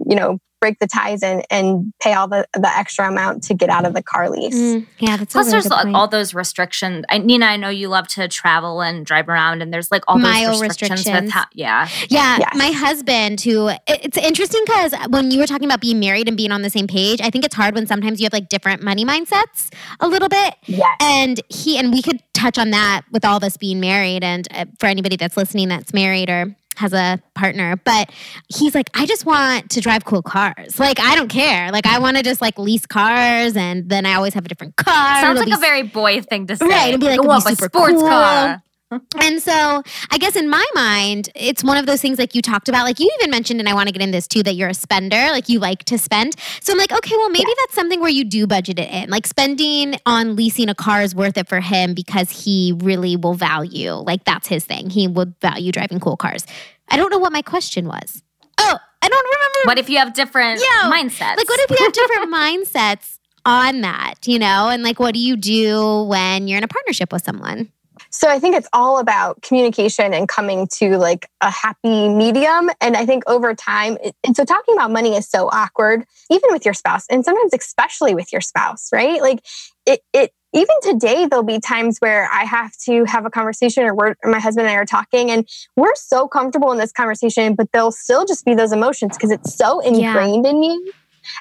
you know, break the ties and and pay all the the extra amount to get out of the car lease. Mm, yeah, that's Plus, a really there's good like point. all those restrictions. I, Nina, I know you love to travel and drive around, and there's like all Mile those restrictions, restrictions. with how, yeah. Yeah, Yes. my husband who it's interesting because when you were talking about being married and being on the same page, I think it's hard when sometimes you have like different money mindsets a little bit. Yes. And he and we could touch on that with all of us being married and uh, for anybody that's listening that's married or has a partner, but he's like, I just want to drive cool cars. Like, I don't care. Like, I want to just like lease cars, and then I always have a different car. Sounds It'll like a very boy thing to say. Right, it'd be like, I it'd be super sports cool. car. And so I guess in my mind, it's one of those things like you talked about, like you even mentioned, and I want to get in this too, that you're a spender, like you like to spend. So I'm like, okay, well, maybe that's something where you do budget it in. Like spending on leasing a car is worth it for him because he really will value, like that's his thing. He would value driving cool cars. I don't know what my question was. Oh, I don't remember. What if you have different Yeah, mindsets? Like, what if you have different mindsets on that, you know? And like, what do you do when you're in a partnership with someone? So I think it's all about communication and coming to like a happy medium. And I think over time, it- and so talking about money is so awkward, even with your spouse, and sometimes especially with your spouse, right? Like it, it even today, there'll be times where I have to have a conversation, or we're, or my husband and I are talking, and we're so comfortable in this conversation, but there'll still just be those emotions because it's so Yeah. ingrained in you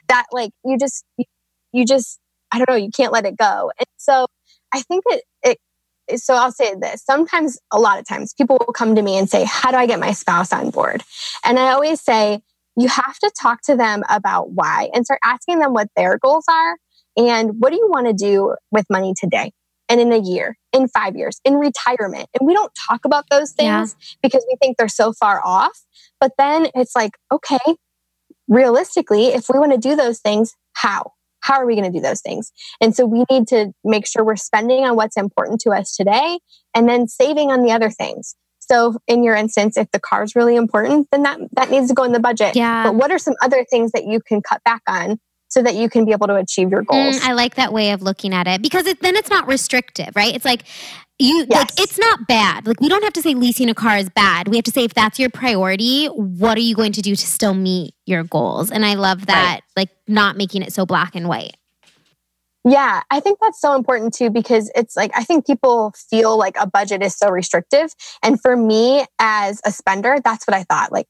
that like you just, you just, I don't know, you can't let it go. And so I think that it so I'll say this. Sometimes, a lot of times, people will come to me and say, How do I get my spouse on board? And I always say, You have to talk to them about why and start asking them what their goals are and what do you want to do with money today and in a year, in five years, in retirement. And we don't talk about those things because we think they're so far off. But then it's like, okay, realistically, if we want to do those things, how? How are we going to do those things? And so we need to make sure we're spending on what's important to us today and then saving on the other things. So in your instance, if the car is really important, then that, that needs to go in the budget. Yeah. But what are some other things that you can cut back on so that you can be able to achieve your goals? Mm, I like that way of looking at it because it, then it's not restrictive, right? It's like you like it's not bad. Like we don't have to say leasing a car is bad. We have to say if that's your priority, what are you going to do to still meet your goals? And I love that like not making it so black and white. Yeah, I think that's so important too because it's like I think people feel like a budget is so restrictive. And for me as a spender, that's what I thought. Like,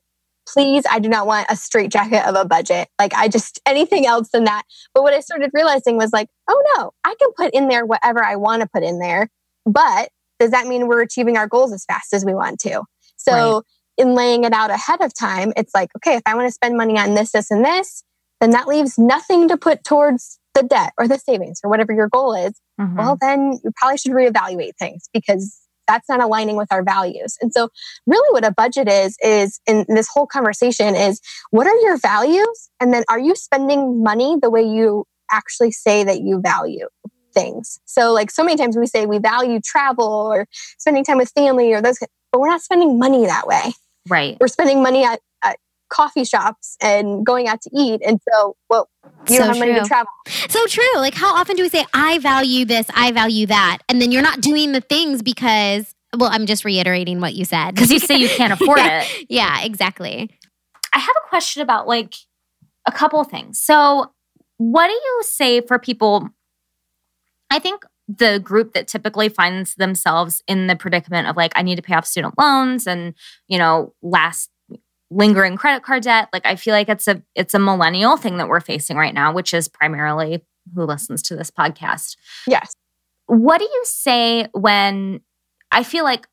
please, I do not want a straitjacket of a budget. Like, I just anything else than that. But what I started realizing was like, oh no, I can put in there whatever I want to put in there. But does that mean we're achieving our goals as fast as we want to? So, in laying it out ahead of time, it's like, okay, if I want to spend money on this, this, and this, then that leaves nothing to put towards the debt or the savings or whatever your goal is, Mhm. well, then you probably should reevaluate things because that's not aligning with our values. And so, really, what a budget is, is in this whole conversation is what are your values? And then are you spending money the way you actually say that you value? Things. So, like so many times we say we value travel or spending time with family or those, but we're not spending money that way. right. We're spending money coffee shops and going out to eat. And so, well, you So don't have money true. to travel. So true. Like how often do we say I value this, I value that, and then you're not doing the things because well, I'm just reiterating what you said. Because you say you can't afford Yeah. it. yeah, exactly. I have a question about like a couple of things. So, what do you say for people? I think the group that typically finds themselves in the predicament of like, I need to pay off student loans and, you know, last lingering credit card debt. Like, I feel like it's a it's a millennial thing that we're facing right now, which is primarily who listens to this podcast. Yes. What do you say when I feel like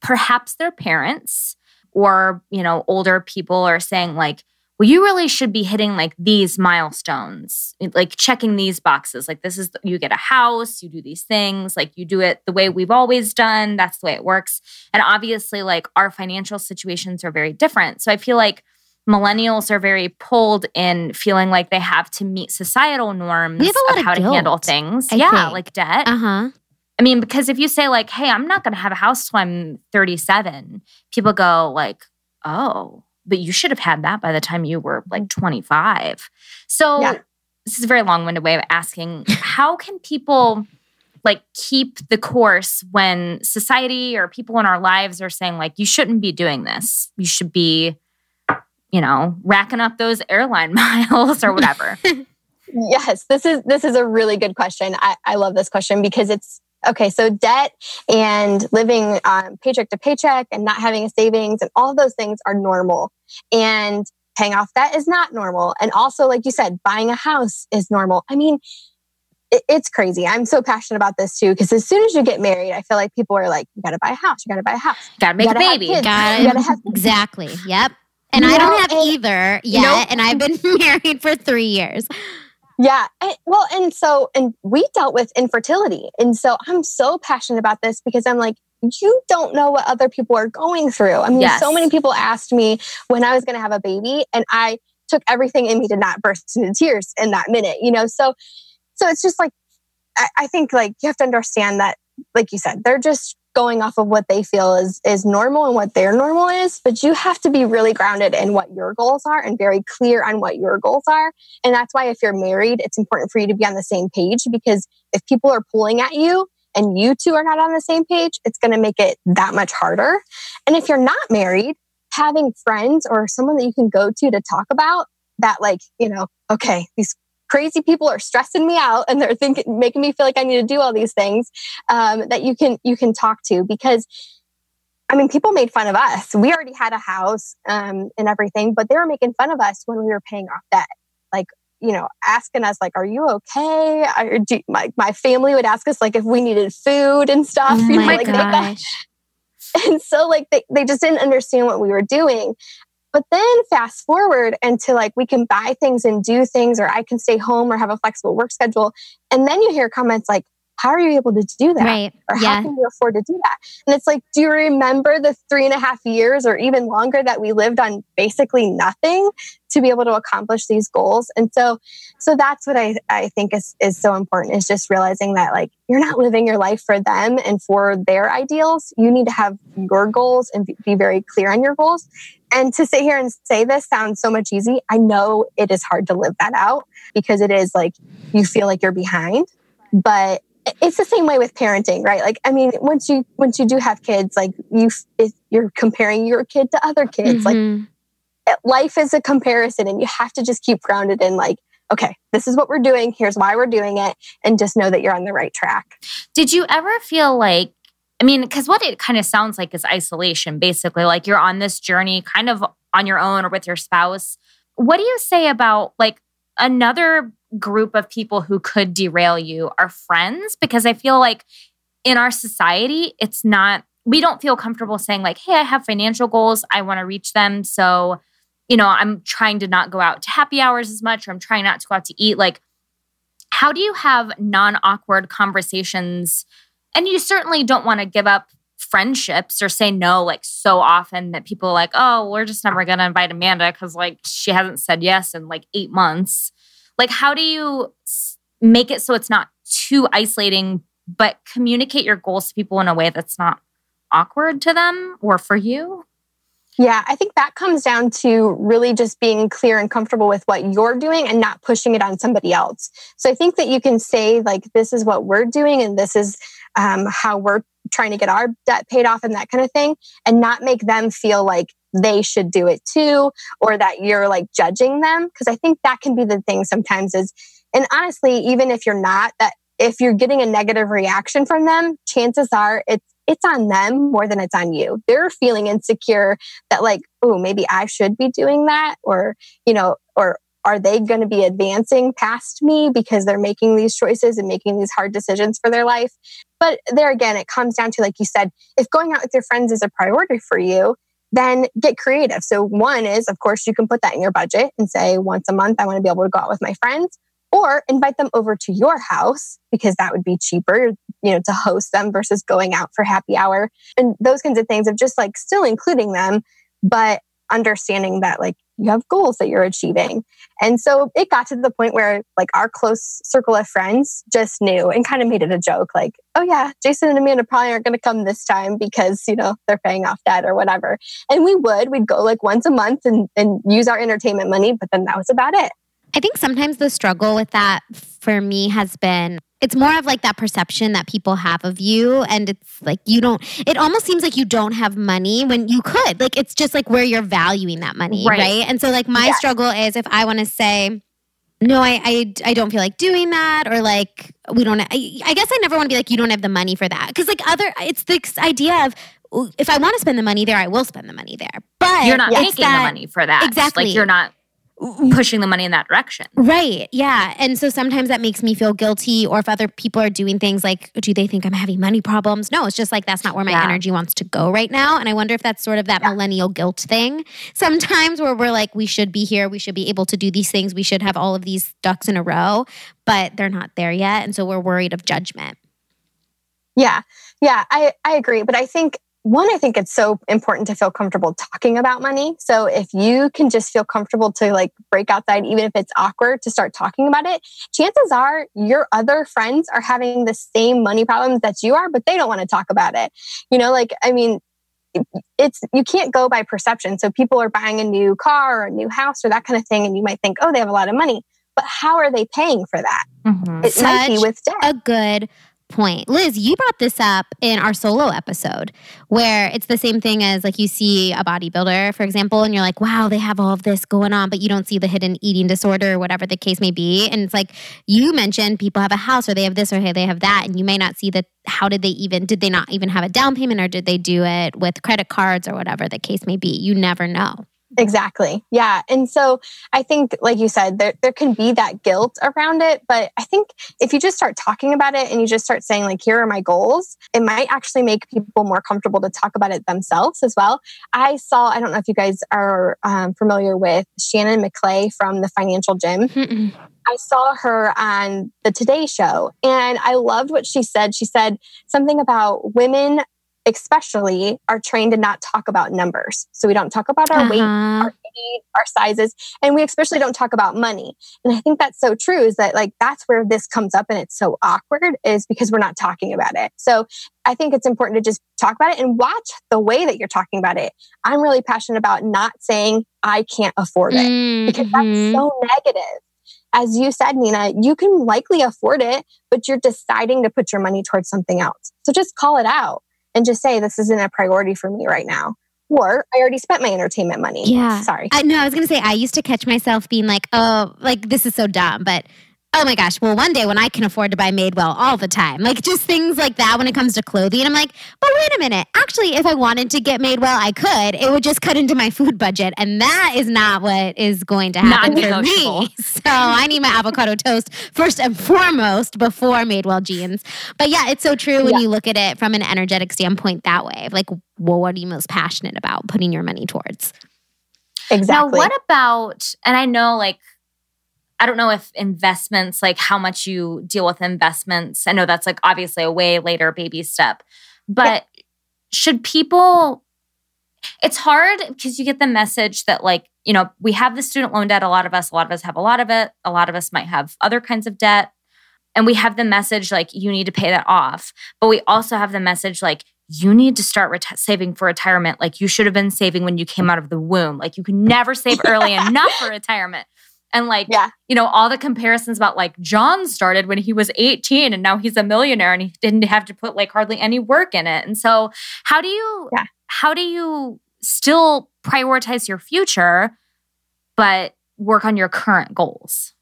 perhaps their parents or, you know, older people are saying like, well, you really should be hitting like these milestones, like checking these boxes. Like, this is, you get a house, you do these things, like, you do it the way we've always done. That's the way it works. And obviously, like, our financial situations are very different. So I feel like millennials are very pulled in feeling like they have to meet societal norms We have a lot of of how to handle things. I yeah, think. like debt. Uh huh. I mean, because if you say like, "Hey, I'm not going to have a house till I'm 37," people go like, "Oh, but you should have had that by the time you were like 25." So Yeah. this is a very long-winded way of asking, how can people like keep the course when society or people in our lives are saying like, "You shouldn't be doing this. You should be." You know, racking up those airline miles or whatever. Yes, this is this is a really good question. I, I love this question because it's okay. So debt and living um, paycheck to paycheck and not having a savings and all those things are normal. And paying off debt is not normal. And also, like you said, buying a house is normal. I mean, it, it's crazy. I'm so passionate about this too because as soon as you get married, I feel like people are like, "You got to buy a house. You got to buy a house." Got to make a gotta have baby. kids. Got You gotta have- Exactly. Yep. And You I don't have and- either yet. Nope. And I've been married for three years. Yeah. And, well, and so, and we dealt with infertility. And so I'm so passionate about this because I'm like, you don't know what other people are going through. I mean, Yes. so many people asked me when I was going to have a baby, and I took everything in me to not burst into tears in that minute, you know? So, so it's just like, I, I think like you have to understand that, like you said, they're just going off of what they feel is is normal and what their normal is but you have to be really grounded in what your goals are and very clear on what your goals are and that's why if you're married, it's important for you to be on the same page because if people are pulling at you and you two are not on the same page, it's going to make it that much harder. And if you're not married, having friends or someone that you can go to to talk about that, like, you know, okay, these crazy people are stressing me out and they're thinking, making me feel like I need to do all these things um, that you can, you can talk to because I mean, people made fun of us. We already had a house um, and everything, but they were making fun of us when we were paying off debt. Like, you know, asking us like, "Are you okay?" I, do, my my family would ask us like if we needed food and stuff. Oh you know, like gosh. and so like they, they just didn't understand what we were doing. But then fast forward into like we can buy things and do things, or I can stay home or have a flexible work schedule. And then you hear comments like, How are you able to do that? Right. Or how Yeah. can you afford to do that? And it's like, do you remember the three and a half years or even longer that we lived on basically nothing to be able to accomplish these goals? And so so that's what I, I think is is so important is just realizing that like you're not living your life for them and for their ideals. You need to have your goals and be very clear on your goals. And to sit here and say this sounds so much easy. I know it is hard to live that out because it is like you feel like you're behind, but it's the same way with parenting, right? Like, I mean, once you once you do have kids, like you, if you're comparing your kid to other kids. Like, Mhm. life is a comparison, and you have to just keep grounded in like, okay, this is what we're doing. Here's why we're doing it, and just know that you're on the right track. Did you ever feel like, I mean, because what it kind of sounds like is isolation, basically, like you're on this journey kind of on your own or with your spouse. What do you say about like another group of people who could derail you are friends? Because I feel like in our society, it's not, we don't feel comfortable saying, like, hey, I have financial goals, I want to reach them. So, you know, I'm trying to not go out to happy hours as much, or I'm trying not to go out to eat. Like, how do you have non awkward conversations? And you certainly don't want to give up friendships or say no like so often that people are like, oh, we're just never going to invite Amanda because like she hasn't said yes in like eight months. Like, how do you make it so it's not too isolating, but communicate your goals to people in a way that's not awkward to them or for you? Yeah, I think that comes down to really just being clear and comfortable with what you're doing and not pushing it on somebody else. So I think that you can say, like, this is what we're doing and this is um, how we're trying to get our debt paid off and that kind of thing, and not make them feel like they should do it too or that you're like judging them. Because I think that can be the thing sometimes is, and honestly, even if you're not, that if you're getting a negative reaction from them, chances are it's it's on them more than it's on you. They're feeling insecure that like, oh, maybe I should be doing that, or you know, or are they going to be advancing past me because they're making these choices and making these hard decisions for their life? But there again, it comes down to, like you said, if going out with your friends is a priority for you, then get creative. So, one is, of course, you can put that in your budget and say, once a month, I want to be able to go out with my friends, or invite them over to your house because that would be cheaper, you know, to host them versus going out for happy hour and those kinds of things of just like still including them, but understanding that like you have goals that you're achieving. And so it got to the point where like our close circle of friends just knew and kind of made it a joke like, oh yeah, Jason and Amanda probably aren't going to come this time because, you know, they're paying off debt or whatever. And we would, we'd go like once a month and, and use our entertainment money, but then that was about it. I think sometimes the struggle with that for me has been it's more of like that perception that people have of you and it's like you don't it almost seems like you don't have money when you could. Like it's just like where you're valuing that money right, right? and so like my yeah. struggle is if i want to say no I, I i don't feel like doing that or like we don't I, I guess i never want to be like you don't have the money for that because like other it's this idea of if i want to spend the money there i will spend the money there. But you're not making that, the money for that. Exactly. like you're not pushing the money in that direction. Right. Yeah. And so sometimes that makes me feel guilty. Or if other people are doing things like, do they think I'm having money problems? No, it's just like that's not where my yeah. energy wants to go right now. And I wonder if that's sort of that yeah. millennial guilt thing sometimes where we're like, we should be here. We should be able to do these things. We should have all of these ducks in a row, but they're not there yet. And so we're worried of judgment. Yeah. Yeah, I, I agree. But I think one, I think it's so important to feel comfortable talking about money. So if you can just feel comfortable to like break outside, even if it's awkward to start talking about it, chances are your other friends are having the same money problems that you are, but they don't want to talk about it. You know, like, I mean, it's you can't go by perception. So people are buying a new car or a new house or that kind of thing, and you might think, oh, they have a lot of money. But how are they paying for that? Mm-hmm. It Such might be with debt. A good point. Liz, you brought this up in our solo episode where it's the same thing as like you see a bodybuilder, for example, and you're like, wow, they have all of this going on, but you don't see the hidden eating disorder or whatever the case may be. And it's like you mentioned people have a house or they have this or hey, they have that, and you may not see that. How did they even, did they not even have a down payment or did they do it with credit cards or whatever the case may be? You never know. Exactly. Yeah. And so I think, like you said, there, there can be that guilt around it. But I think if you just start talking about it and you just start saying, like, here are my goals, it might actually make people more comfortable to talk about it themselves as well. I saw, I don't know if you guys are um, familiar with Shannon McLay from the Financial Gym. Mm-mm. I saw her on the Today Show and I loved what she said. She said something about women especially are trained to not talk about numbers. So we don't talk about our uh-huh. weight, our age, our sizes, and we especially don't talk about money. And I think that's so true is that like that's where this comes up and it's so awkward is because we're not talking about it. So I think it's important to just talk about it and watch the way that you're talking about it. I'm really passionate about not saying I can't afford it mm-hmm. because that's mm-hmm. so negative as you said, Nina, you can likely afford it, but you're deciding to put your money towards something else. So just call it out and just say this isn't a priority for me right now or I already spent my entertainment money. Yeah. Sorry. I, no, I was going to say, I used to catch myself being like, oh, like this is so dumb. But oh my gosh, well, one day when I can afford to buy Madewell all the time, like just things like that when it comes to clothing. I'm like, but wait a minute. Actually, if I wanted to get Madewell, I could. It would just cut into my food budget. And that is not what is going to happen for me. So I need my avocado toast first and foremost before Madewell jeans. But yeah, it's so true when yeah. you look at it from an energetic standpoint that way. Like, well, what are you most passionate about putting your money towards? Exactly. Now, what about, and I know like, I don't know if investments, like how much you deal with investments. I know that's like obviously a way later baby step, but yeah. should people, it's hard because you get the message that, like, you know, we have the student loan debt. A lot of us, a lot of us have a lot of it. A lot of us might have other kinds of debt. And we have the message like, you need to pay that off. But we also have the message like, you need to start saving for retirement like you should have been saving when you came out of the womb. Like you can never save early enough for retirement. And like, yeah. you know, all the comparisons about like John started when he was 18 and now he's a millionaire and he didn't have to put like hardly any work in it. And so how do you yeah. how do you still prioritize your future but work on your current goals?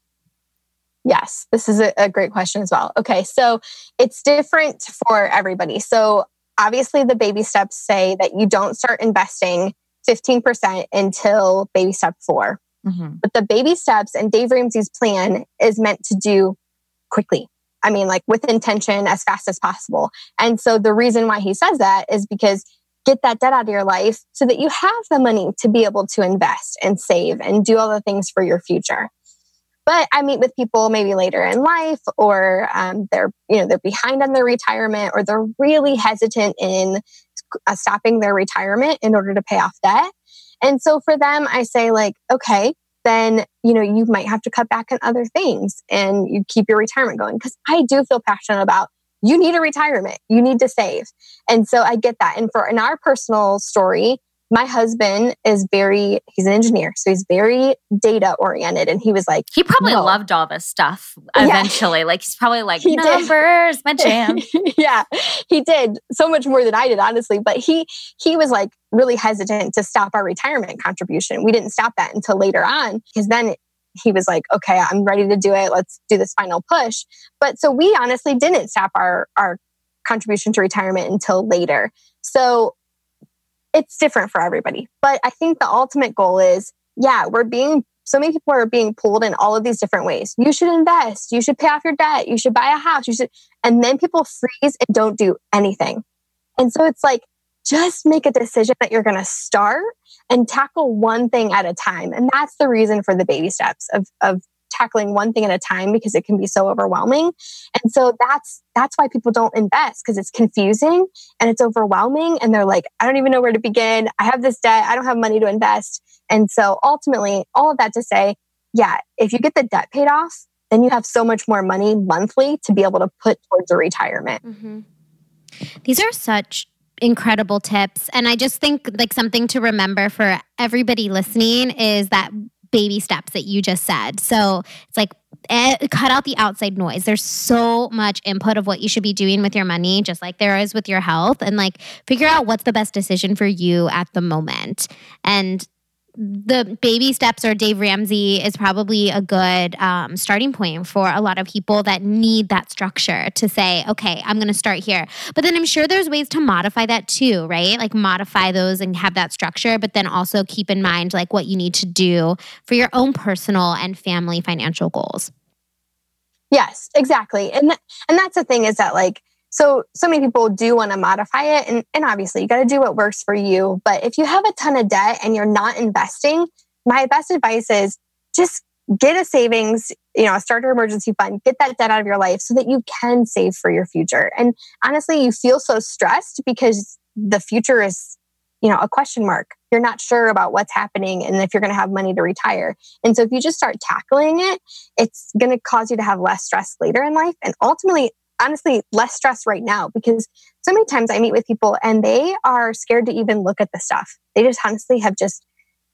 Yes, this is a, a great question as well. Okay, so it's different for everybody. So obviously the baby steps say that you don't start investing 15% until baby step 4 Mm-hmm. But the baby steps and Dave Ramsey's plan is meant to do quickly. I mean, like with intention as fast as possible. And so the reason why he says that is because get that debt out of your life so that you have the money to be able to invest and save and do all the things for your future. But I meet with people maybe later in life, or um, they're you know they're behind on their retirement, or they're really hesitant in uh, stopping their retirement in order to pay off debt. And so for them, I say like, okay, then you know you might have to cut back on other things and you keep your retirement going. Because I do feel passionate about you need a retirement, you need to save, and so I get that. And for in our personal story, my husband is very he's an engineer so he's very data oriented and he was like he probably loved all this stuff eventually. Yeah. like he's probably like he numbers did. my jam. Yeah he did so much more than i did honestly but he he was like really hesitant to stop our retirement contribution. We didn't stop that until later on because then he was like okay i'm ready to do it. Let's do this final push. But so we honestly didn't stop our our contribution to retirement until later. So it's different for everybody. But I think the ultimate goal is yeah, we're being so many people are being pulled in all of these different ways. You should invest, you should pay off your debt, you should buy a house, you should and then people freeze and don't do anything. And so it's like just make a decision that you're going to start and tackle one thing at a time. And that's the reason for the baby steps of of tackling one thing at a time because it can be so overwhelming. And so that's that's why people don't invest because it's confusing and it's overwhelming and they're like I don't even know where to begin. I have this debt, I don't have money to invest. And so ultimately all of that to say, yeah, if you get the debt paid off, then you have so much more money monthly to be able to put towards a retirement. Mm-hmm. These are such incredible tips. And I just think like something to remember for everybody listening is that baby steps that you just said. So it's like eh, cut out the outside noise. There's so much input of what you should be doing with your money, just like there is with your health, and like figure out what's the best decision for you at the moment. And the baby steps or Dave Ramsey is probably a good um, starting point for a lot of people that need that structure to say, okay, I'm going to start here. But then I'm sure there's ways to modify that too, right? Like modify those and have that structure, but then also keep in mind like what you need to do for your own personal and family financial goals. Yes, exactly. And th- and that's the thing is that like so, so many people do want to modify it. And, and obviously, you got to do what works for you. But if you have a ton of debt and you're not investing, my best advice is just get a savings, you know, a starter emergency fund, get that debt out of your life so that you can save for your future. And honestly, you feel so stressed because the future is, you know, a question mark. You're not sure about what's happening and if you're going to have money to retire. And so if you just start tackling it, it's going to cause you to have less stress later in life. And ultimately, honestly less stress right now because so many times I meet with people and they are scared to even look at the stuff. They just honestly have just,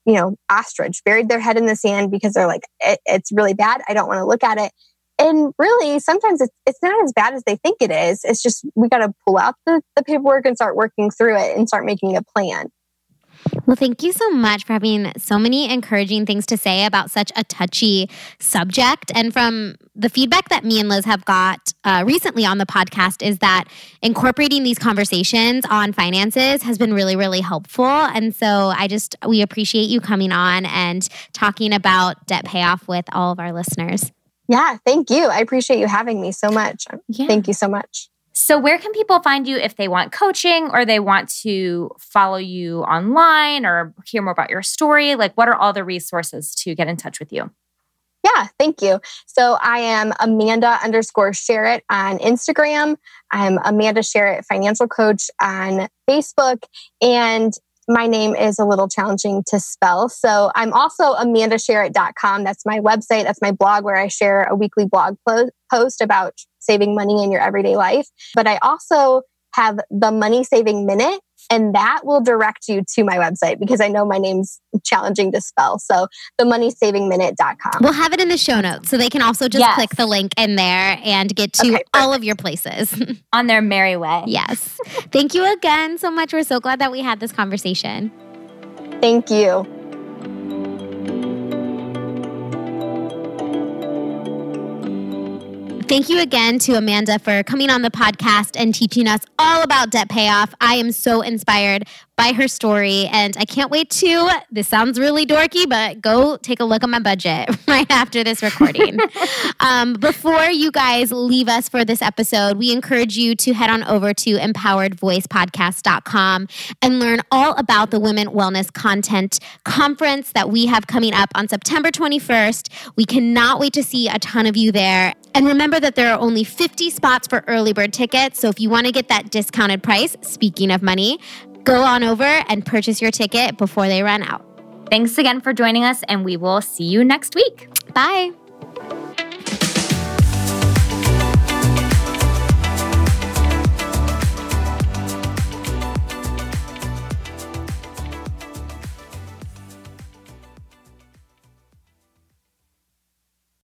you know, ostrich buried their head in the sand because they're like, it, it's really bad. I don't want to look at it. And really, sometimes it's, it's not as bad as they think it is. It's just we got to pull out the, the paperwork and start working through it and start making a plan. Well, thank you so much for having so many encouraging things to say about such a touchy subject. And from the feedback that me and Liz have got uh, recently on the podcast, is that incorporating these conversations on finances has been really, really helpful. And so I just, we appreciate you coming on and talking about debt payoff with all of our listeners. Yeah, thank you. I appreciate you having me so much. Yeah. Thank you so much. So, where can people find you if they want coaching or they want to follow you online or hear more about your story? Like, what are all the resources to get in touch with you? Yeah, thank you. So I am Amanda underscore Sherritt on Instagram. I'm Amanda Sherritt, financial coach on Facebook. And my name is a little challenging to spell. So I'm also amandasherritt.com. That's my website. That's my blog where I share a weekly blog post about saving money in your everyday life. But I also have the money saving minute and that will direct you to my website because I know my name's challenging to spell. So the money saving moneysavingminute.com. We'll have it in the show notes so they can also just yes. click the link in there and get to okay, all of your places on their merry way. Yes. Thank you again so much. We're so glad that we had this conversation. Thank you. Thank you again to Amanda for coming on the podcast and teaching us all about debt payoff. I am so inspired by her story. And I can't wait to, this sounds really dorky, but go take a look at my budget right after this recording. um, before you guys leave us for this episode, we encourage you to head on over to empoweredvoicepodcast.com and learn all about the Women Wellness Content Conference that we have coming up on September 21st. We cannot wait to see a ton of you there. And remember that there are only 50 spots for early bird tickets. So if you want to get that discounted price, speaking of money, go on over and purchase your ticket before they run out. Thanks again for joining us, and we will see you next week. Bye.